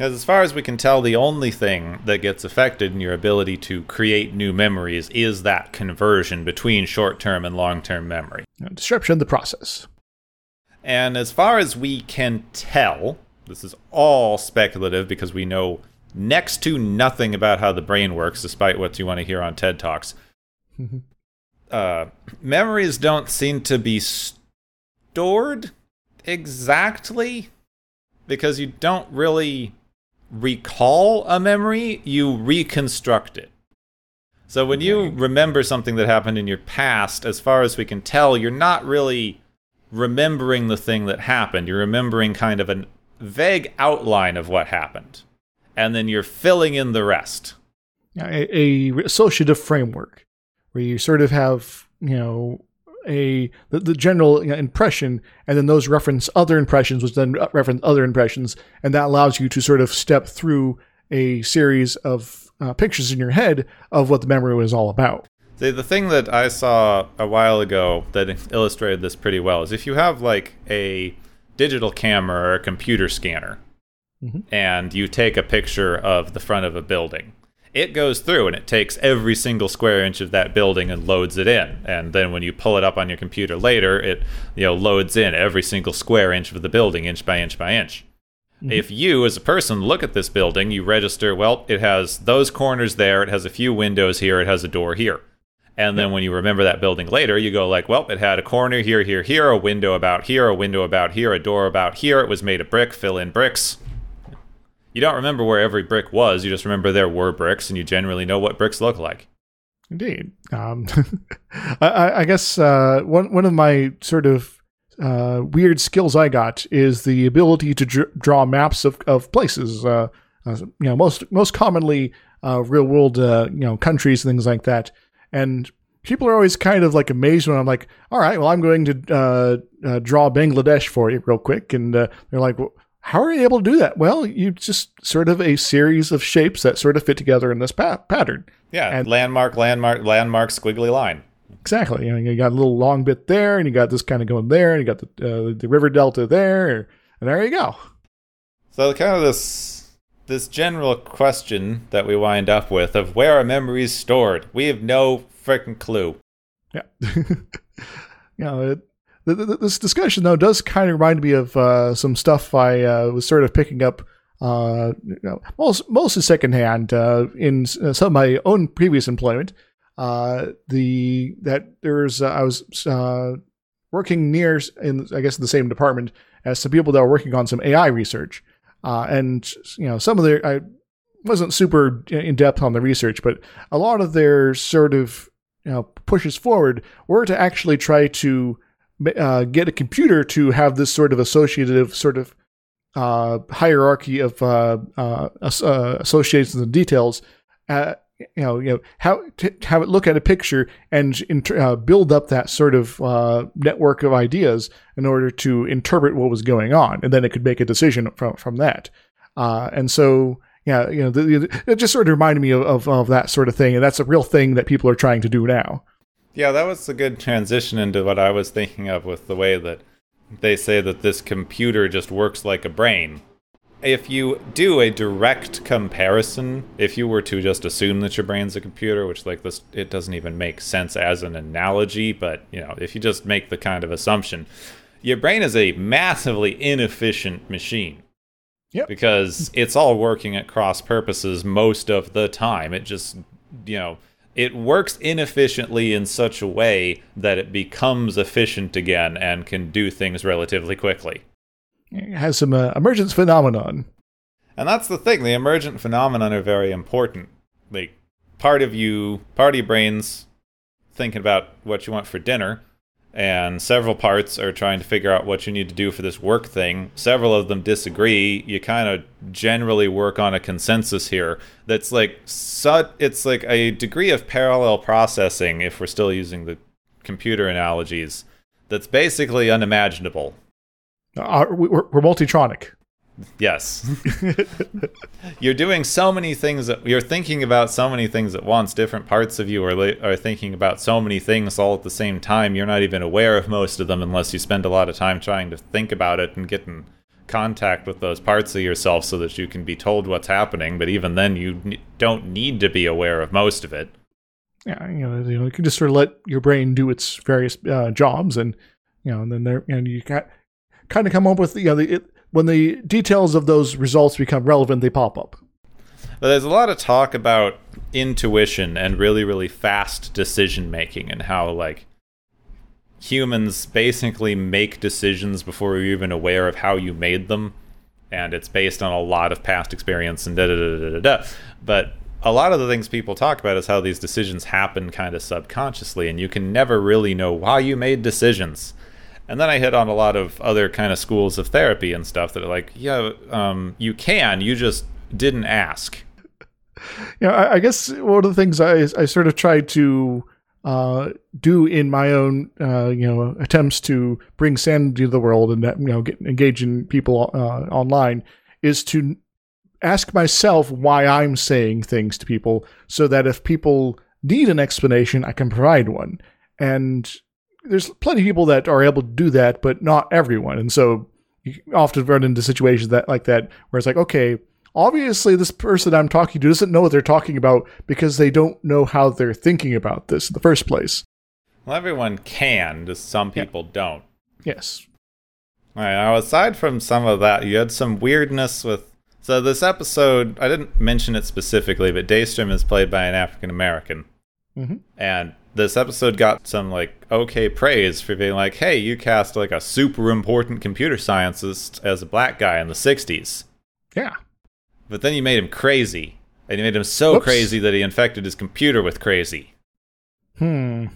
B: Because as far as we can tell, the only thing that gets affected in your ability to create new memories is that conversion between short-term and long-term memory.
A: Disruption of the process.
B: And as far as we can tell, this is all speculative because we know next to nothing about how the brain works, despite what you want to hear on TED Talks. uh, memories don't seem to be stored exactly because you don't really recall a memory, you reconstruct it. So when you remember something that happened in your past, as far as we can tell, you're not really remembering the thing that happened. You're remembering kind of a vague outline of what happened. And then you're filling in the rest.
A: A, a associative framework where you sort of have, you know, a the, the general you know, impression, and then those reference other impressions, which then reference other impressions, and that allows you to sort of step through a series of uh, pictures in your head of what the memory was all about.
B: The, the thing that I saw a while ago that illustrated this pretty well is if you have like a digital camera or a computer scanner mm-hmm. and you take a picture of the front of a building, it goes through and it takes every single square inch of that building and loads it in. And then when you pull it up on your computer later, it you know loads in every single square inch of the building inch by inch by inch. Mm-hmm. If you, as a person, look at this building, you register, well, it has those corners there, it has a few windows here, it has a door here. And then when you remember that building later, you go like, well, it had a corner here, here, here, a window about here, a window about here, a door about here. It was made of brick, fill in bricks. You don't remember where every brick was, you just remember there were bricks, and you generally know what bricks look like.
A: Indeed. Um, I, I, guess uh, one, one of my sort of uh, weird skills I got is the ability to dr- draw maps of, of places. Uh, uh, you know, most most commonly uh, real world uh, you know countries things like that. And people are always kind of like amazed when I'm like, all right, well, I'm going to draw Bangladesh for you real quick, and they're like, well, how are you able to do that? Well, you just sort of a series of shapes that sort of fit together in this pa- pattern.
B: Yeah, and landmark, landmark, landmark, squiggly line.
A: Exactly. You, know, you got a little long bit there, and you got this kind of going there, and you got the uh, the river delta there, and there you go.
B: So kind of this this general question that we wind up with of where are memories stored? We have no freaking clue.
A: Yeah. you know, it, this discussion though does kind of remind me of uh, some stuff I uh, was sort of picking up. Uh, you know, most mostly secondhand uh, in uh, some of my own previous employment uh, the that there's I was working near in I guess the same department as some people that were working on some AI research, and you know some of their I wasn't super in depth on the research, but a lot of their sort of you know pushes forward were to actually try to uh, get a computer to have this sort of associative sort of uh, hierarchy of uh, uh, uh associations and details you know, you know, how to have it look at a picture and uh, build up that sort of uh, network of ideas in order to interpret what was going on, and then it could make a decision from from that. Uh, and so, yeah, you know, the, the, it just sort of reminded me of, of, of that sort of thing, and that's a real thing that people are trying to do now.
B: Yeah, that was a good transition into what I was thinking of with the way that they say that this computer just works like a brain if you do a direct comparison, if you were to just assume that your brain's a computer, which like this, it doesn't even make sense as an analogy, but you know, if you just make the kind of assumption, your brain is a massively inefficient machine.
A: Yep.
B: Because it's all working at cross purposes most of the time. It just, you know, it works inefficiently in such a way that it becomes efficient again and can do things relatively quickly.
A: It has some uh, emergence phenomenon.
B: And that's the thing. The emergent phenomenon are very important. Like part of you, part of your brains thinking about what you want for dinner, and several parts are trying to figure out what you need to do for this work thing. Several of them disagree. You kind of generally work on a consensus here. That's like su- it's like a degree of parallel processing if we're still using the computer analogies. That's basically unimaginable.
A: Uh, we're, we're Multitronic.
B: Yes. you're doing so many things that you're thinking about so many things at once. Different parts of you are are thinking about so many things all at the same time. You're not even aware of most of them unless you spend a lot of time trying to think about it and get in contact with those parts of yourself so that you can be told what's happening. But even then, you don't need to be aware of most of it.
A: Yeah, you know, you, know, you can just sort of let your brain do its various uh, jobs, and you know, and then there, and you got kind of come up with you know the, it, when the details of those results become relevant, they pop up.
B: But there's a lot of talk about intuition and really really fast decision making and how like humans basically make decisions before you're even aware of how you made them. And it's based on a lot of past experience and da da da da da da. But a lot of the things people talk about is how these decisions happen kind of subconsciously and you can never really know why you made decisions And then I hit on a lot of other kind of schools of therapy and stuff that are like, yeah, um, you can, you just didn't ask.
A: Yeah, I, I guess one of the things I, I sort of tried to uh, do in my own, uh, you know, attempts to bring sanity to the world and you know, get engage in people uh, online is to ask myself why I'm saying things to people, so that if people need an explanation, I can provide one. And there's plenty of people that are able to do that, but not everyone. And so you often run into situations that like that where it's like, okay, obviously this person I'm talking to doesn't know what they're talking about because they don't know how they're thinking about this in the first place.
B: Well, everyone can, just some people yeah. don't.
A: Yes.
B: All right. Now, aside from some of that, you had some weirdness with. So this episode, I didn't mention it specifically, but Daystrom is played by an African American,
A: mm-hmm.
B: and this episode got some like okay praise for being like, hey, you cast like a super important computer scientist as a black guy in the '60s.
A: Yeah.
B: But then you made him crazy, and you made him so Oops. crazy that he infected his computer with crazy.
A: Hmm.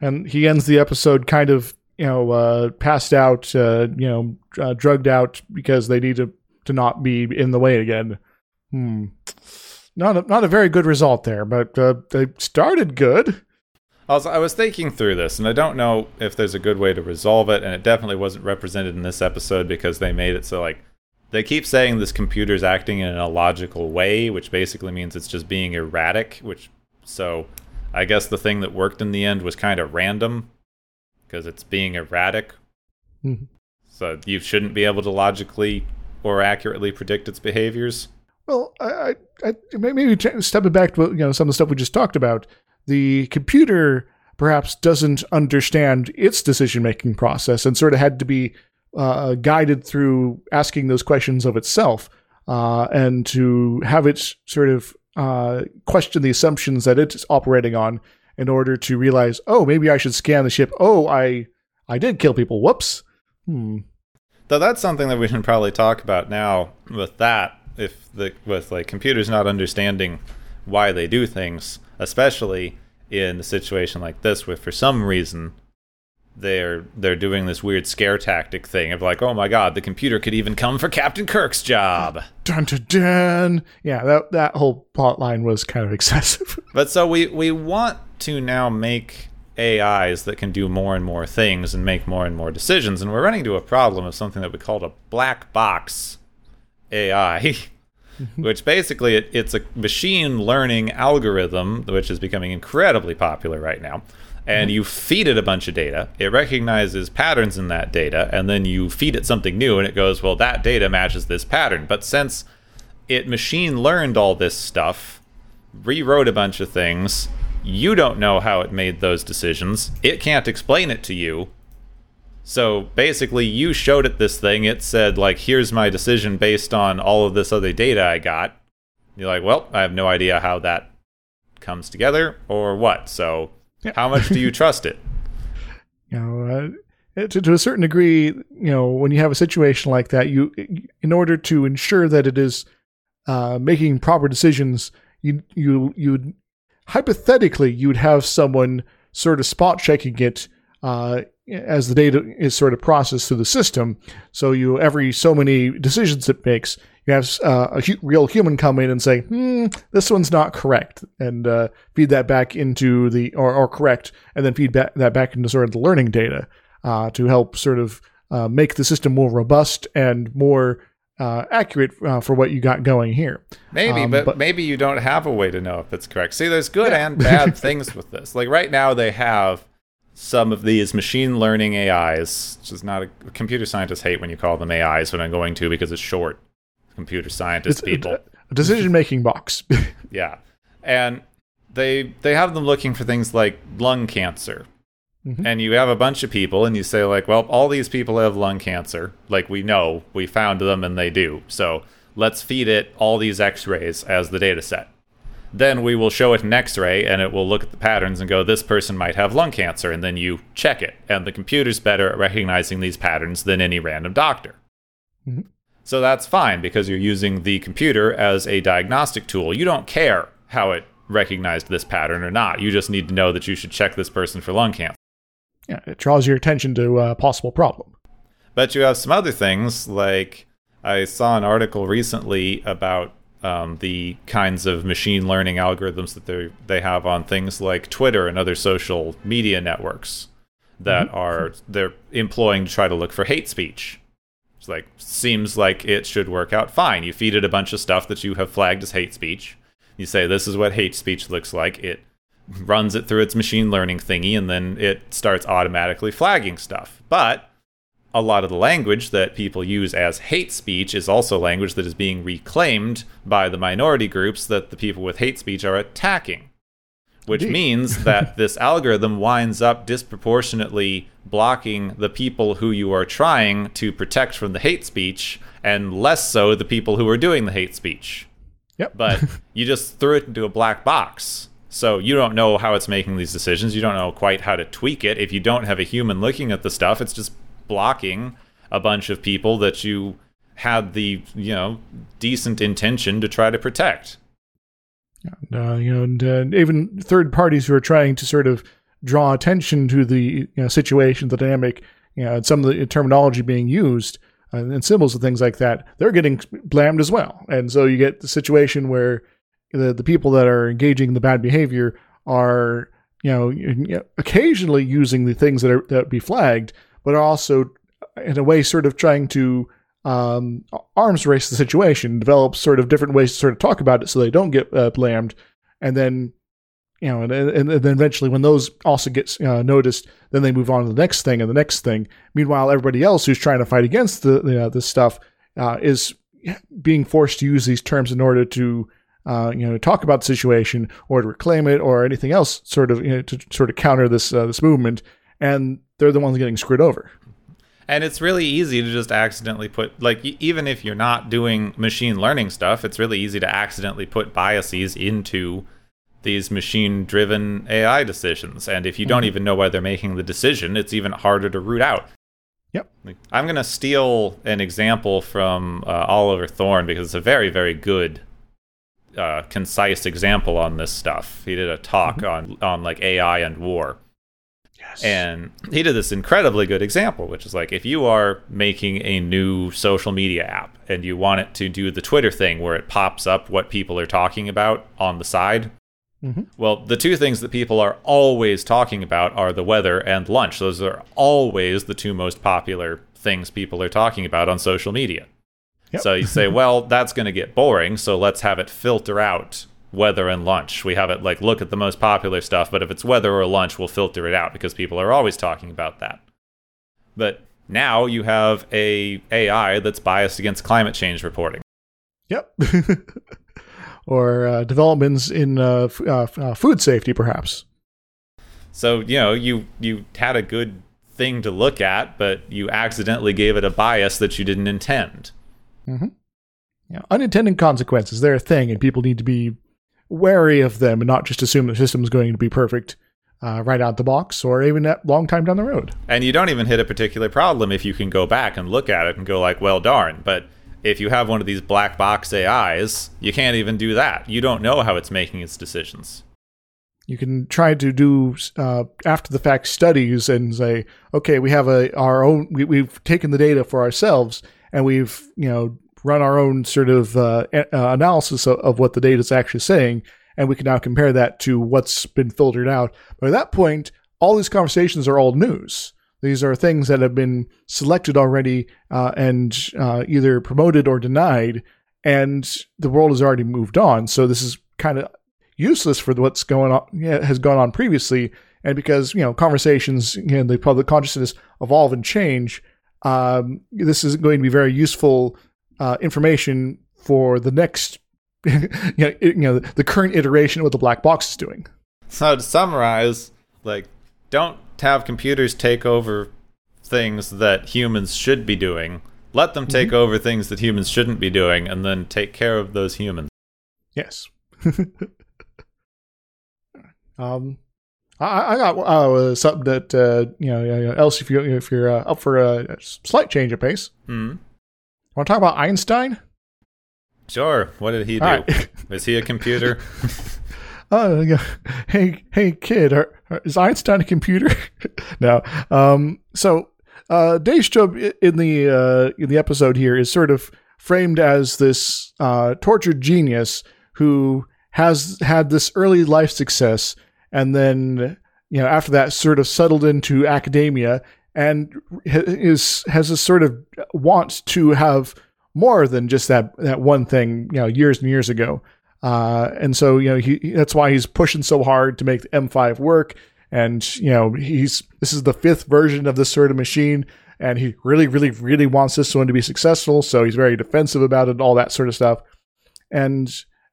A: And he ends the episode kind of, you know, uh, passed out, uh, you know, uh, drugged out because they need to to not be in the way again. Hmm. Not a, not a very good result there, but uh, they started good.
B: I was, I was thinking through this, and I don't know if there's a good way to resolve it, and it definitely wasn't represented in this episode because they made it so like they keep saying this computer's acting in an illogical way, which basically means it's just being erratic. Which so I guess the thing that worked in the end was kind of random because it's being erratic.
A: Mm-hmm.
B: So you shouldn't be able to logically or accurately predict its behaviors.
A: Well, I, I, I maybe stepping back to you know some of the stuff we just talked about. The computer perhaps doesn't understand its decision making process and sort of had to be uh, guided through asking those questions of itself uh, and to have it sort of uh, question the assumptions that it's operating on in order to realize, oh, maybe I should scan the ship. Oh, I I did kill people. Whoops. Hmm.
B: Though that's something that we can probably talk about now with that, if the with like computers not understanding why they do things, especially in a situation like this, where for some reason they're they're doing this weird scare tactic thing of like, oh my god, the computer could even come for Captain Kirk's job.
A: Dun dun dun. Yeah, that that whole plot line was kind of excessive.
B: but so we we want to now make AIs that can do more and more things and make more and more decisions, and we're running into a problem of something that we called a black box AI. which basically it, it's a machine learning algorithm which is becoming incredibly popular right now and mm-hmm. you feed it a bunch of data. It recognizes patterns in that data, and then you feed it something new, and it goes, well, that data matches this pattern. But since it machine learned all this stuff, rewrote a bunch of things, you don't know how it made those decisions. It can't explain it to you. So basically, you showed it this thing. It said, like, here's my decision based on all of this other data I got. You're like, well, I have no idea how that comes together or what. So yeah. How much do you trust it?
A: You know, uh, to, to a certain degree, you know, when you have a situation like that, you, in order to ensure that it is uh, making proper decisions, you you you hypothetically you'd have someone sort of spot checking it uh, as the data is sort of processed through the system. So you every so many decisions it makes, you have uh, a hu- real human come in and say, "Hmm, this one's not correct," and uh, feed that back into the or, or correct, and then feed back, that back into sort of the learning data uh, to help sort of uh, make the system more robust and more uh, accurate uh, for what you got going here.
B: Maybe, um, but, but, maybe you don't have a way to know if it's correct. See, there's good yeah. and bad things with this. Like right now, they have some of these machine learning AIs, which is not a computer scientists hate when you call them AIs, but I'm going to because it's short computer scientist it's people.
A: A decision making box.
B: yeah. And they they have them looking for things like lung cancer. Mm-hmm. And you have a bunch of people and you say like, well, all these people have lung cancer. Like we know, we found them and they do. So, let's feed it all these x-rays as the data set. Then we will show it an x-ray and it will look at the patterns and go this person might have lung cancer and then you check it and the computer's better at recognizing these patterns than any random doctor.
A: Mm-hmm.
B: So that's fine because you're using the computer as a diagnostic tool. You don't care how it recognized this pattern or not. You just need to know that you should check this person for lung cancer.
A: yeah, it draws your attention to a possible problem.
B: But you have some other things, like I saw an article recently about um, the kinds of machine learning algorithms that they they have on things like Twitter and other social media networks that mm-hmm. are they're employing to try to look for hate speech. It's like seems like it should work out fine. You feed it a bunch of stuff that you have flagged as hate speech. You say this is what hate speech looks like. It runs it through its machine learning thingy, and then it starts automatically flagging stuff. But a lot of the language that people use as hate speech is also language that is being reclaimed by the minority groups that the people with hate speech are attacking. Which Indeed. means that this algorithm winds up disproportionately blocking the people who you are trying to protect from the hate speech and less so the people who are doing the hate speech.
A: Yep.
B: But you just threw it into a black box. So you don't know how it's making these decisions. You don't know quite how to tweak it. If you don't have a human looking at the stuff, it's just blocking a bunch of people that you had the, you know, decent intention to try to protect.
A: Uh, you know, and uh, even third parties who are trying to sort of draw attention to the you know, situation, the dynamic, you know, and some of the terminology being used uh, and symbols and things like that, they're getting blamed as well. And so you get the situation where the the people that are engaging in the bad behavior are you know occasionally using the things that are that be flagged, but are also in a way sort of trying to um, arms race the situation, develop sort of different ways to sort of talk about it so they don't get uh, blamed, and then you know, and, and, and, then eventually when those also get uh, noticed, then they move on to the next thing and the next thing. Meanwhile, everybody else who's trying to fight against the you know, this stuff uh, is being forced to use these terms in order to uh, you know, talk about the situation or to reclaim it or anything else, sort of you know, to sort of counter this uh, this movement, and they're the ones getting screwed over.
B: And it's really easy to just accidentally put, like, even if you're not doing machine learning stuff, it's really easy to accidentally put biases into these machine driven AI decisions. And if you mm-hmm. don't even know why they're making the decision, it's even harder to root out.
A: Yep.
B: I'm going to steal an example from uh, Oliver Thorn because it's a very, very good uh, concise example on this stuff. He did a talk mm-hmm. on on like AI and war. Yes. And he did this incredibly good example, which is like if you are making a new social media app and you want it to do the Twitter thing where it pops up what people are talking about on the side. Mm-hmm. Well, the two things that people are always talking about are the weather and lunch. Those are always the two most popular things people are talking about on social media. Yep. So you say, well, that's going to get boring, so let's have it filter out weather and lunch. We have it like look at the most popular stuff, but if it's weather or lunch, we'll filter it out because people are always talking about that. But now you have a AI that's biased against climate change reporting.
A: Yep. or uh, developments in uh, f- uh, uh, food safety, perhaps.
B: So you know you you had a good thing to look at, but you accidentally gave it a bias that you didn't intend.
A: Mm-hmm. Yeah, unintended consequences, they're a thing, and people need to be wary of them and not just assume the system is going to be perfect uh, right out the box or even a long time down the road.
B: And you don't even hit a particular problem if you can go back and look at it and go like, well, darn. But if you have one of these black box AIs, you can't even do that. You don't know how it's making its decisions.
A: You can try to do uh, after the fact studies and say, okay, we have a our own. We, we've taken the data for ourselves and we've you know run our own sort of uh, uh, analysis of, of, what the data is actually saying, and we can now compare that to what's been filtered out. But at that point, all these conversations are old news. These are things that have been selected already uh, and uh, either promoted or denied, and the world has already moved on. So this is kind of useless for what's going on has gone on previously, and because you know conversations, you know, the public consciousness evolve and change um, this isn't going to be very useful uh, information for the next, you, know, you know, the current iteration of what the black box is doing.
B: So to summarize, like, don't have computers take over things that humans should be doing. Let them take mm-hmm. over things that humans shouldn't be doing, and then take care of those humans.
A: Yes. um, I, I got uh, something that uh, you know, else if you if you're uh, up for a slight change of pace.
B: Hmm.
A: Want to talk about Einstein?
B: Sure. What did he do? Right. Is he a computer?
A: oh yeah, hey hey kid, are, are, is Einstein a computer? no. Um, so uh, in the uh, in the episode here is sort of framed as this uh, tortured genius who has had this early life success and then you know after that sort of settled into academia and is has a sort of want to have more than just that that one thing you know years and years ago. Uh, and so you know he that's why he's pushing so hard to make the M5 work. And you know he's this is the fifth version of this sort of machine. And he really really really wants this one to be successful. So he's very defensive about it all that sort of stuff. And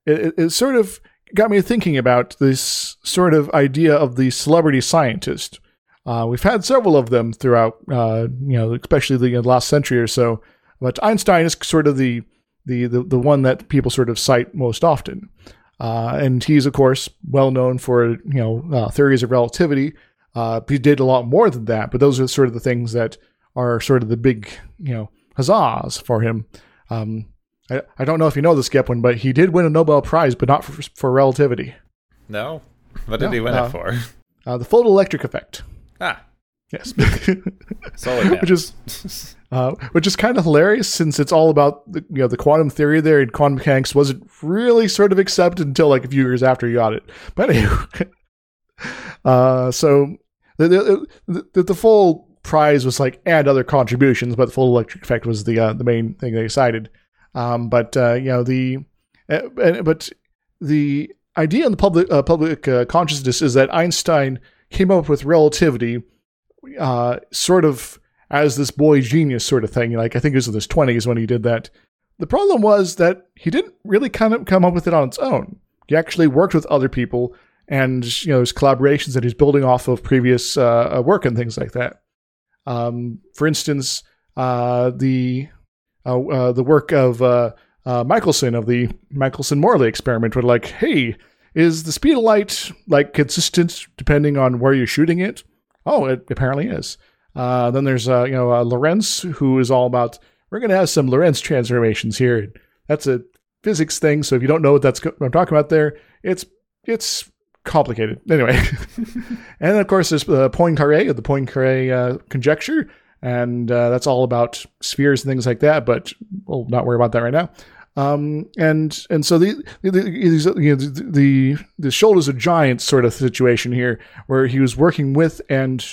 A: it, it sort of got me thinking about this sort of idea of the celebrity scientist uh, we've had several of them throughout uh, you know especially the last century or so but einstein is sort of the the, the, the one that people sort of cite most often uh, and he's of course well known for you know uh, theories of relativity. Uh, he did a lot more than that, but those are sort of the things that are sort of the big you know huzzahs for him. Um, I, I don't know if you know this, Gepwin, but he did win a Nobel Prize, but not for, for relativity.
B: No, what did
A: No,
B: he win it for?
A: Uh, the photoelectric effect.
B: Ah,
A: Yes, which is uh, which is kind of hilarious since it's all about the you know the quantum theory there and quantum mechanics wasn't really sort of accepted until like a few years after he got it. But anyway, uh, so the the, the the full prize was like and other contributions, but the photoelectric effect was the uh, the main thing they cited. Um, but uh, you know the uh, but the idea in the public uh, public uh, consciousness is that Einstein came up with relativity uh, sort of as this boy genius sort of thing. Like I think it was in his twenties when he did that. The problem was that he didn't really kind of come up with it on its own. He actually worked with other people and you know his collaborations that he's building off of previous uh, work and things like that. Um, for instance, uh, the uh, uh, the work of uh, uh, Michelson of the Michelson-Morley experiment, where like, hey, is the speed of light like consistent depending on where you're shooting it? Oh, it apparently is. Uh, then there's uh, you know uh, Lorentz, who is all about we're going to have some Lorentz transformations here. That's a physics thing, so if you don't know what that's what I'm talking about there, it's it's complicated. Anyway, and of course there's the Poincaré, of the Poincaré uh, conjecture, and uh, that's all about spheres and things like that. But we'll not worry about that right now. Um, and and so the the, you know, the the shoulders of giants sort of situation here, where he was working with and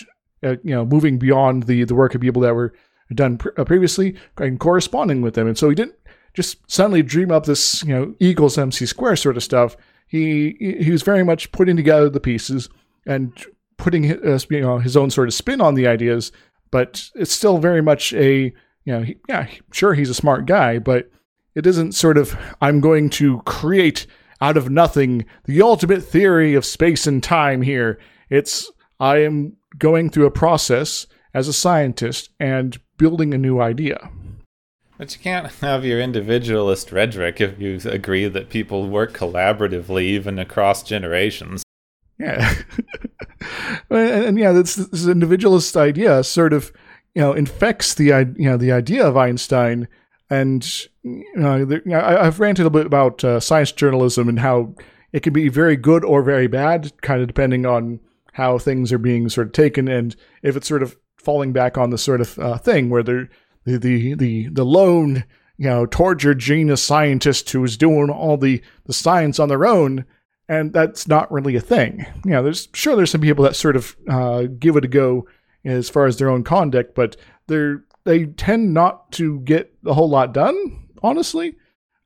A: uh, you know moving beyond the the work of people that were done pre- uh, previously and corresponding with them, and so he didn't just suddenly dream up this you know equals MC square sort of stuff. He he was very much putting together the pieces and putting his, you know his own sort of spin on the ideas, but it's still very much a you know he, yeah sure he's a smart guy, but it isn't sort of I'm going to create out of nothing the ultimate theory of space and time here. It's I am going through a process as a scientist and building a new idea.
B: But you can't have your individualist rhetoric if you agree that people work collaboratively even across generations.
A: Yeah, and, and, yeah, this, this individualist idea sort of you know infects the you know the idea of Einstein, and you know, there, I, I've ranted a bit about uh, science journalism and how it can be very good or very bad, kind of depending on how things are being sort of taken, and if it's sort of falling back on the sort of uh, thing where the the the the lone you know tortured genius scientist who is doing all the the science on their own and that's not really a thing. You know there's sure there's some people that sort of uh, give it a go as far as their own conduct but they're they tend not to get a whole lot done honestly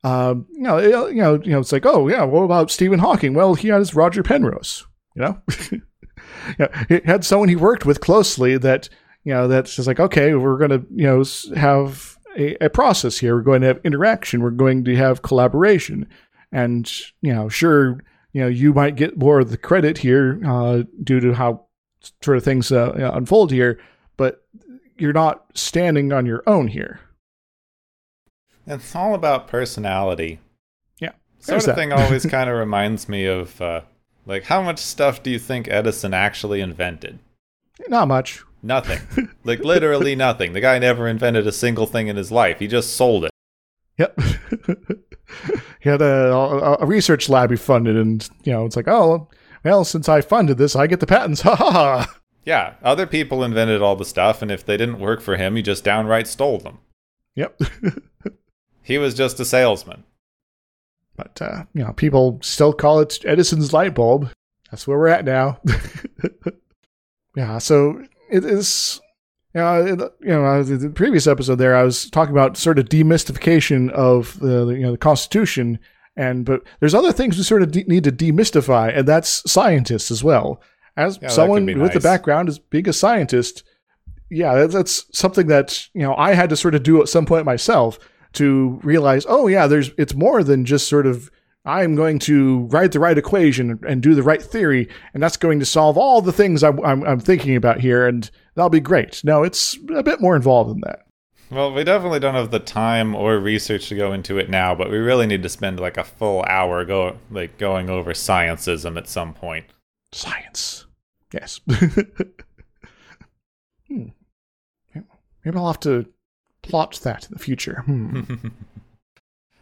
A: um, you know you know you know it's like oh yeah what about Stephen Hawking? Well he has Roger Penrose you know? Yeah, he had someone he worked with closely that you know that's just like okay we're going to you know have a, a, process here. We're going to have interaction. We're going to have collaboration. And you know sure you know you might get more of the credit here uh, due to how sort of things uh, unfold here but you're not standing on your own here
B: it's all about personality
A: yeah
B: sort of thing always kind of reminds me of uh, like how much stuff do you think edison actually invented
A: not much
B: Nothing. like literally nothing. The guy never invented a single thing in his life. He just sold it.
A: Yep. he had a, a, a research lab he funded, and you know, it's like, oh, well, since I funded this, I get the patents. Ha ha ha.
B: Yeah, other people invented all the stuff, and if they didn't work for him, he just downright stole them.
A: Yep.
B: He was just a salesman.
A: but uh, you know, people still call it Edison's light bulb. That's where we're at now. yeah. So it is. You know, it, you know, the previous episode there, I was talking about sort of demystification of the you know the Constitution, and but there's other things we sort of de- need to demystify, and that's scientists as well. As
B: Yeah,
A: someone with the background as being a scientist, yeah, that- that's something that you know I had to sort of do at some point myself to realize, oh yeah, there's it's more than just sort of I'm going to write the right equation and do the right theory, and that's going to solve all the things I'm, I'm, I'm thinking about here, and that'll be great. No, it's a bit more involved than that.
B: Well, we definitely don't have the time or research to go into it now, but we really need to spend like a full hour go like going over scientism at some point.
A: Science, yes. hmm. Maybe I'll have to plot that in the future. Hmm.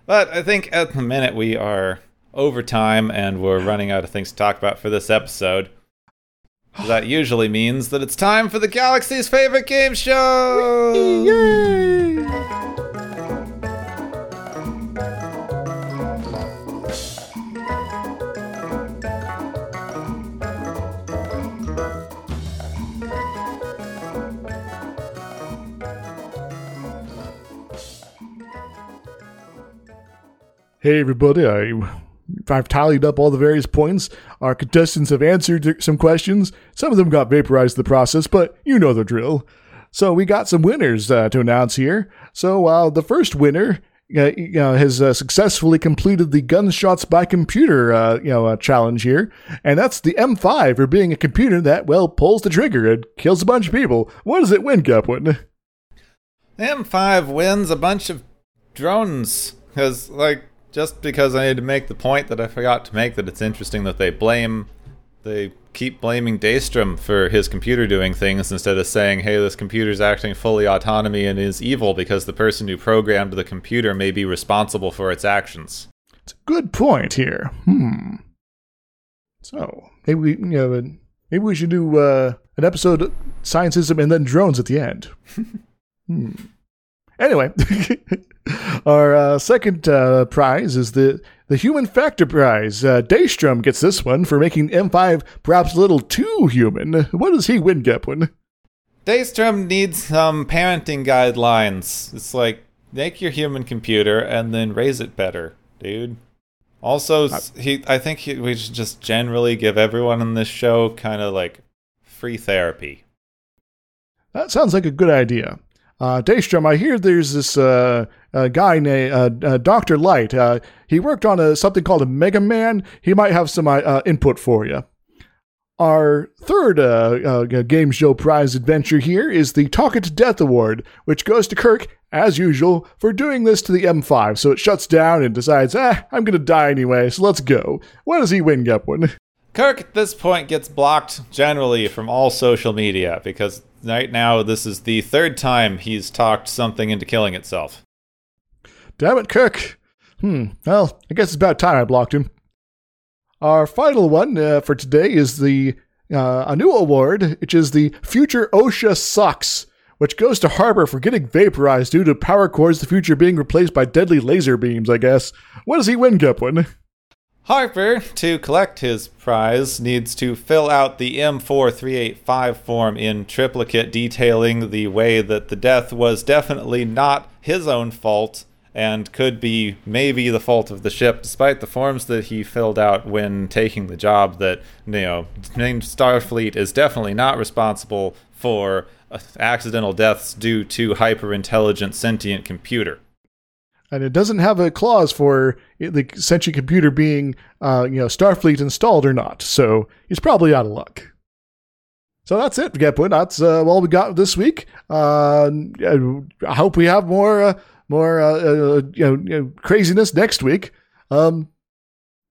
B: But I think at the minute we are over time and we're running out of things to talk about for this episode. That usually means that it's time for the galaxy's favorite game show.
A: Yay! Hey everybody, I, I've tallied up all the various points. Our contestants have answered some questions. Some of them got vaporized in the process, but you know the drill. So we got some winners uh, to announce here. So uh, the first winner uh, you know, has uh, successfully completed the gunshots by computer uh, you know uh, challenge here, and that's the M5 for being a computer that well pulls the trigger and kills a bunch of people. What does it win, Gepwin?
B: M5 wins a bunch of drones because, like, just because I need to make the point that I forgot to make that it's interesting that they blame, they keep blaming Daystrom for his computer doing things instead of saying, hey, this computer's acting fully autonomy and is evil because the person who programmed the computer may be responsible for its actions.
A: It's a good point here. Hmm. So maybe we, you know, maybe we should do uh, an episode of scientism and then drones at the end. hmm. Anyway, our uh, second uh, prize is the the human factor prize. Uh, Daystrom gets this one for making M5 perhaps a little too human. What does he win, Gepwin?
B: Daystrom needs some parenting guidelines. It's like, make your human computer and then raise it better, dude. Also, s- he, I think he, we should just generally give everyone in this show kind of like free therapy.
A: That sounds like a good idea. Uh, Daystrom, I hear there's this uh, uh, guy named uh, uh, Dr. Light. Uh, he worked on a, something called a Mega Man. He might have some input for you. Our third Game Show Prize adventure here is the Talk It to Death Award, which goes to Kirk, as usual, for doing this to the M5. So it shuts down and decides, ah, I'm to die anyway, so let's go. What does he win, Gepwin?
B: Kirk at this point gets blocked generally from all social media because right now this is the third time he's talked something into killing itself.
A: Damn it, Kirk. Hmm. Well, I guess it's about time I blocked him. Our final one uh, for today is the uh, a new award, which is the Future OSHA Sucks, which goes to Harper for getting vaporized due to power cords the future being replaced by deadly laser beams, I guess. What does he win, Gepwin?
B: Harper, to collect his prize, needs to fill out the M4385 form in triplicate detailing the way that the death was definitely not his own fault and could be maybe the fault of the ship, despite the forms that he filled out when taking the job that, you know, named Starfleet is definitely not responsible for uh, accidental deaths due to hyper intelligent sentient computer.
A: And it doesn't have a clause for the sentient computer being, uh, you know, Starfleet installed or not. So he's probably out of luck. So that's it, Gepwin. That's uh, all we got this week. Uh, I hope we have more, uh, more, uh, uh, you, know, you know, craziness next week. Um,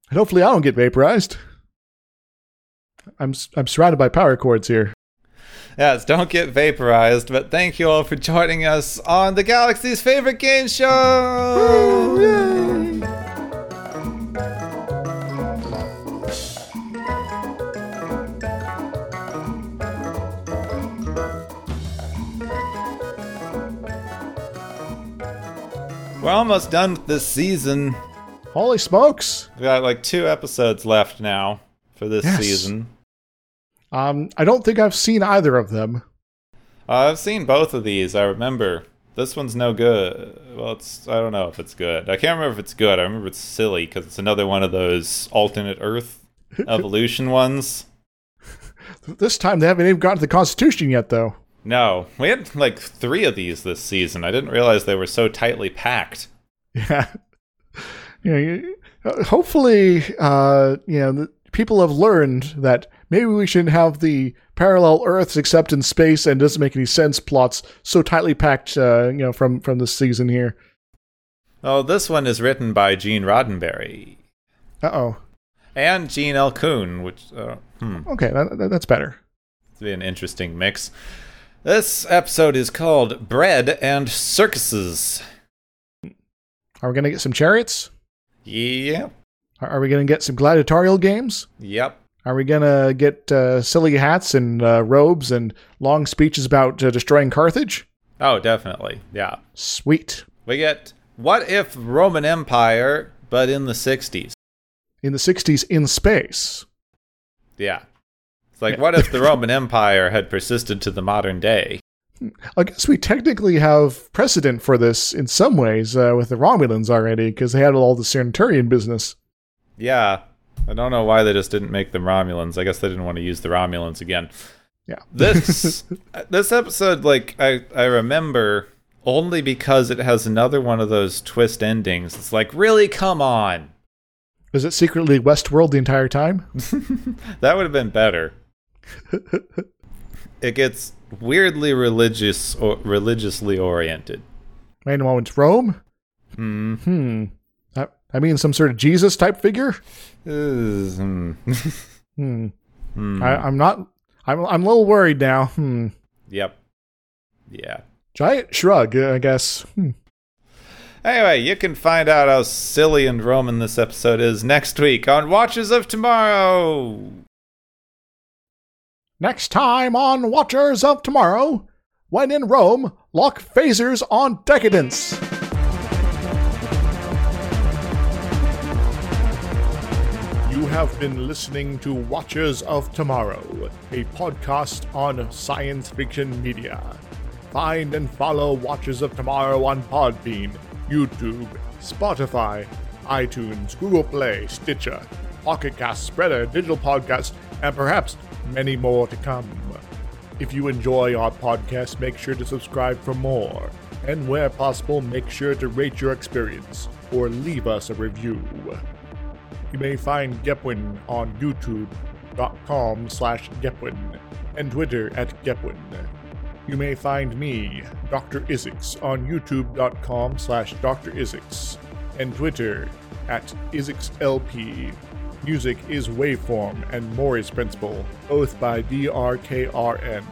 A: and hopefully, I don't get vaporized. I'm I'm surrounded by power cords here.
B: Yes, don't get vaporized. But thank you all for joining us on the galaxy's favorite game show. We're almost done with this season.
A: Holy smokes!
B: We got like two episodes left now for this
A: yes.
B: season.
A: Um, I don't think I've seen either of them.
B: Uh, I've seen both of these. I remember this one's no good. Well, it's I don't know if it's good. I can't remember if it's good. I remember it's silly because it's another one of those alternate Earth evolution ones.
A: This time they haven't even gotten to the Constitution yet, though.
B: No, we had like three of these this season. I didn't realize they were so tightly packed.
A: Yeah. You know, uh, hopefully, uh, you know, people have learned that maybe we shouldn't have the parallel Earths except in space and doesn't make any sense plots so tightly packed, uh, you know, from from this season here.
B: Oh, this one is written by Gene Roddenberry
A: Uh oh.
B: and Gene L. Coon, which uh, hmm,
A: Okay, that, that- that's better.
B: it's be an interesting mix. This episode is called Bread and Circuses.
A: Are we gonna get some chariots?
B: Yep,
A: Are, are we gonna get some gladiatorial games?
B: yep.
A: Are we gonna get uh, silly hats and uh, robes and long speeches about uh, destroying Carthage?
B: Oh, definitely. Yeah.
A: Sweet.
B: We get what if Roman Empire, but in the 60s?
A: In the '60s, in space.
B: Yeah. It's like, what if the Roman Empire had persisted to the modern day?
A: I guess we technically have precedent for this in some ways uh, with the Romulans already, because they had all the Centurion business.
B: Yeah. I don't know why they just didn't make them Romulans. I guess they didn't want to use the Romulans again.
A: Yeah.
B: This this episode, like I I remember only because it has another one of those twist endings. It's like, really, come on.
A: Was it secretly Westworld the entire time?
B: That would have been better. it gets weirdly religious or religiously oriented.
A: Wait a moment, Rome?
B: Hmm.
A: Hmm. I, I mean, some sort of Jesus type figure?
B: Hmm.
A: Hmm.
B: Hmm.
A: I, I'm not. I'm, I'm a little worried now. Hmm.
B: Yep. Yeah.
A: Giant shrug, I guess. Hmm.
B: Anyway, you can find out how silly and Roman this episode is next week on Watchers of Tomorrow.
A: Next time on Watchers of Tomorrow, when in Rome, lock phasers on decadence. Have been listening to Watchers of Tomorrow, a podcast on science fiction media. Find and follow Watchers of Tomorrow on Podbean, YouTube, Spotify, iTunes, Google Play, Stitcher, Pocket Cast, Spreaker, Digital Podcast, and perhaps many more to come. If you enjoy our podcast, make sure to subscribe for more. And where possible, make sure to rate your experience or leave us a review. You may find Gepwin on youtube.com slash Gepwin and Twitter at Gepwin. You may find me, Dr. Isix, on youtube.com slash Dr. Isix and Twitter at IsixLP. Music is Waveform and Maury's Principle, both by DRKRN.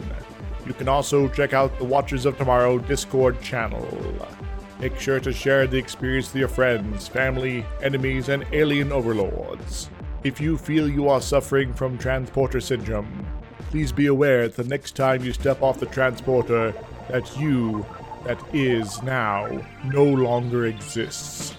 A: You can also check out the Watchers of Tomorrow Discord channel. Make sure to share the experience with your friends, family, enemies, and alien overlords. If you feel you are suffering from transporter syndrome, please be aware that the next time you step off the transporter, that you, that is now, no longer exists.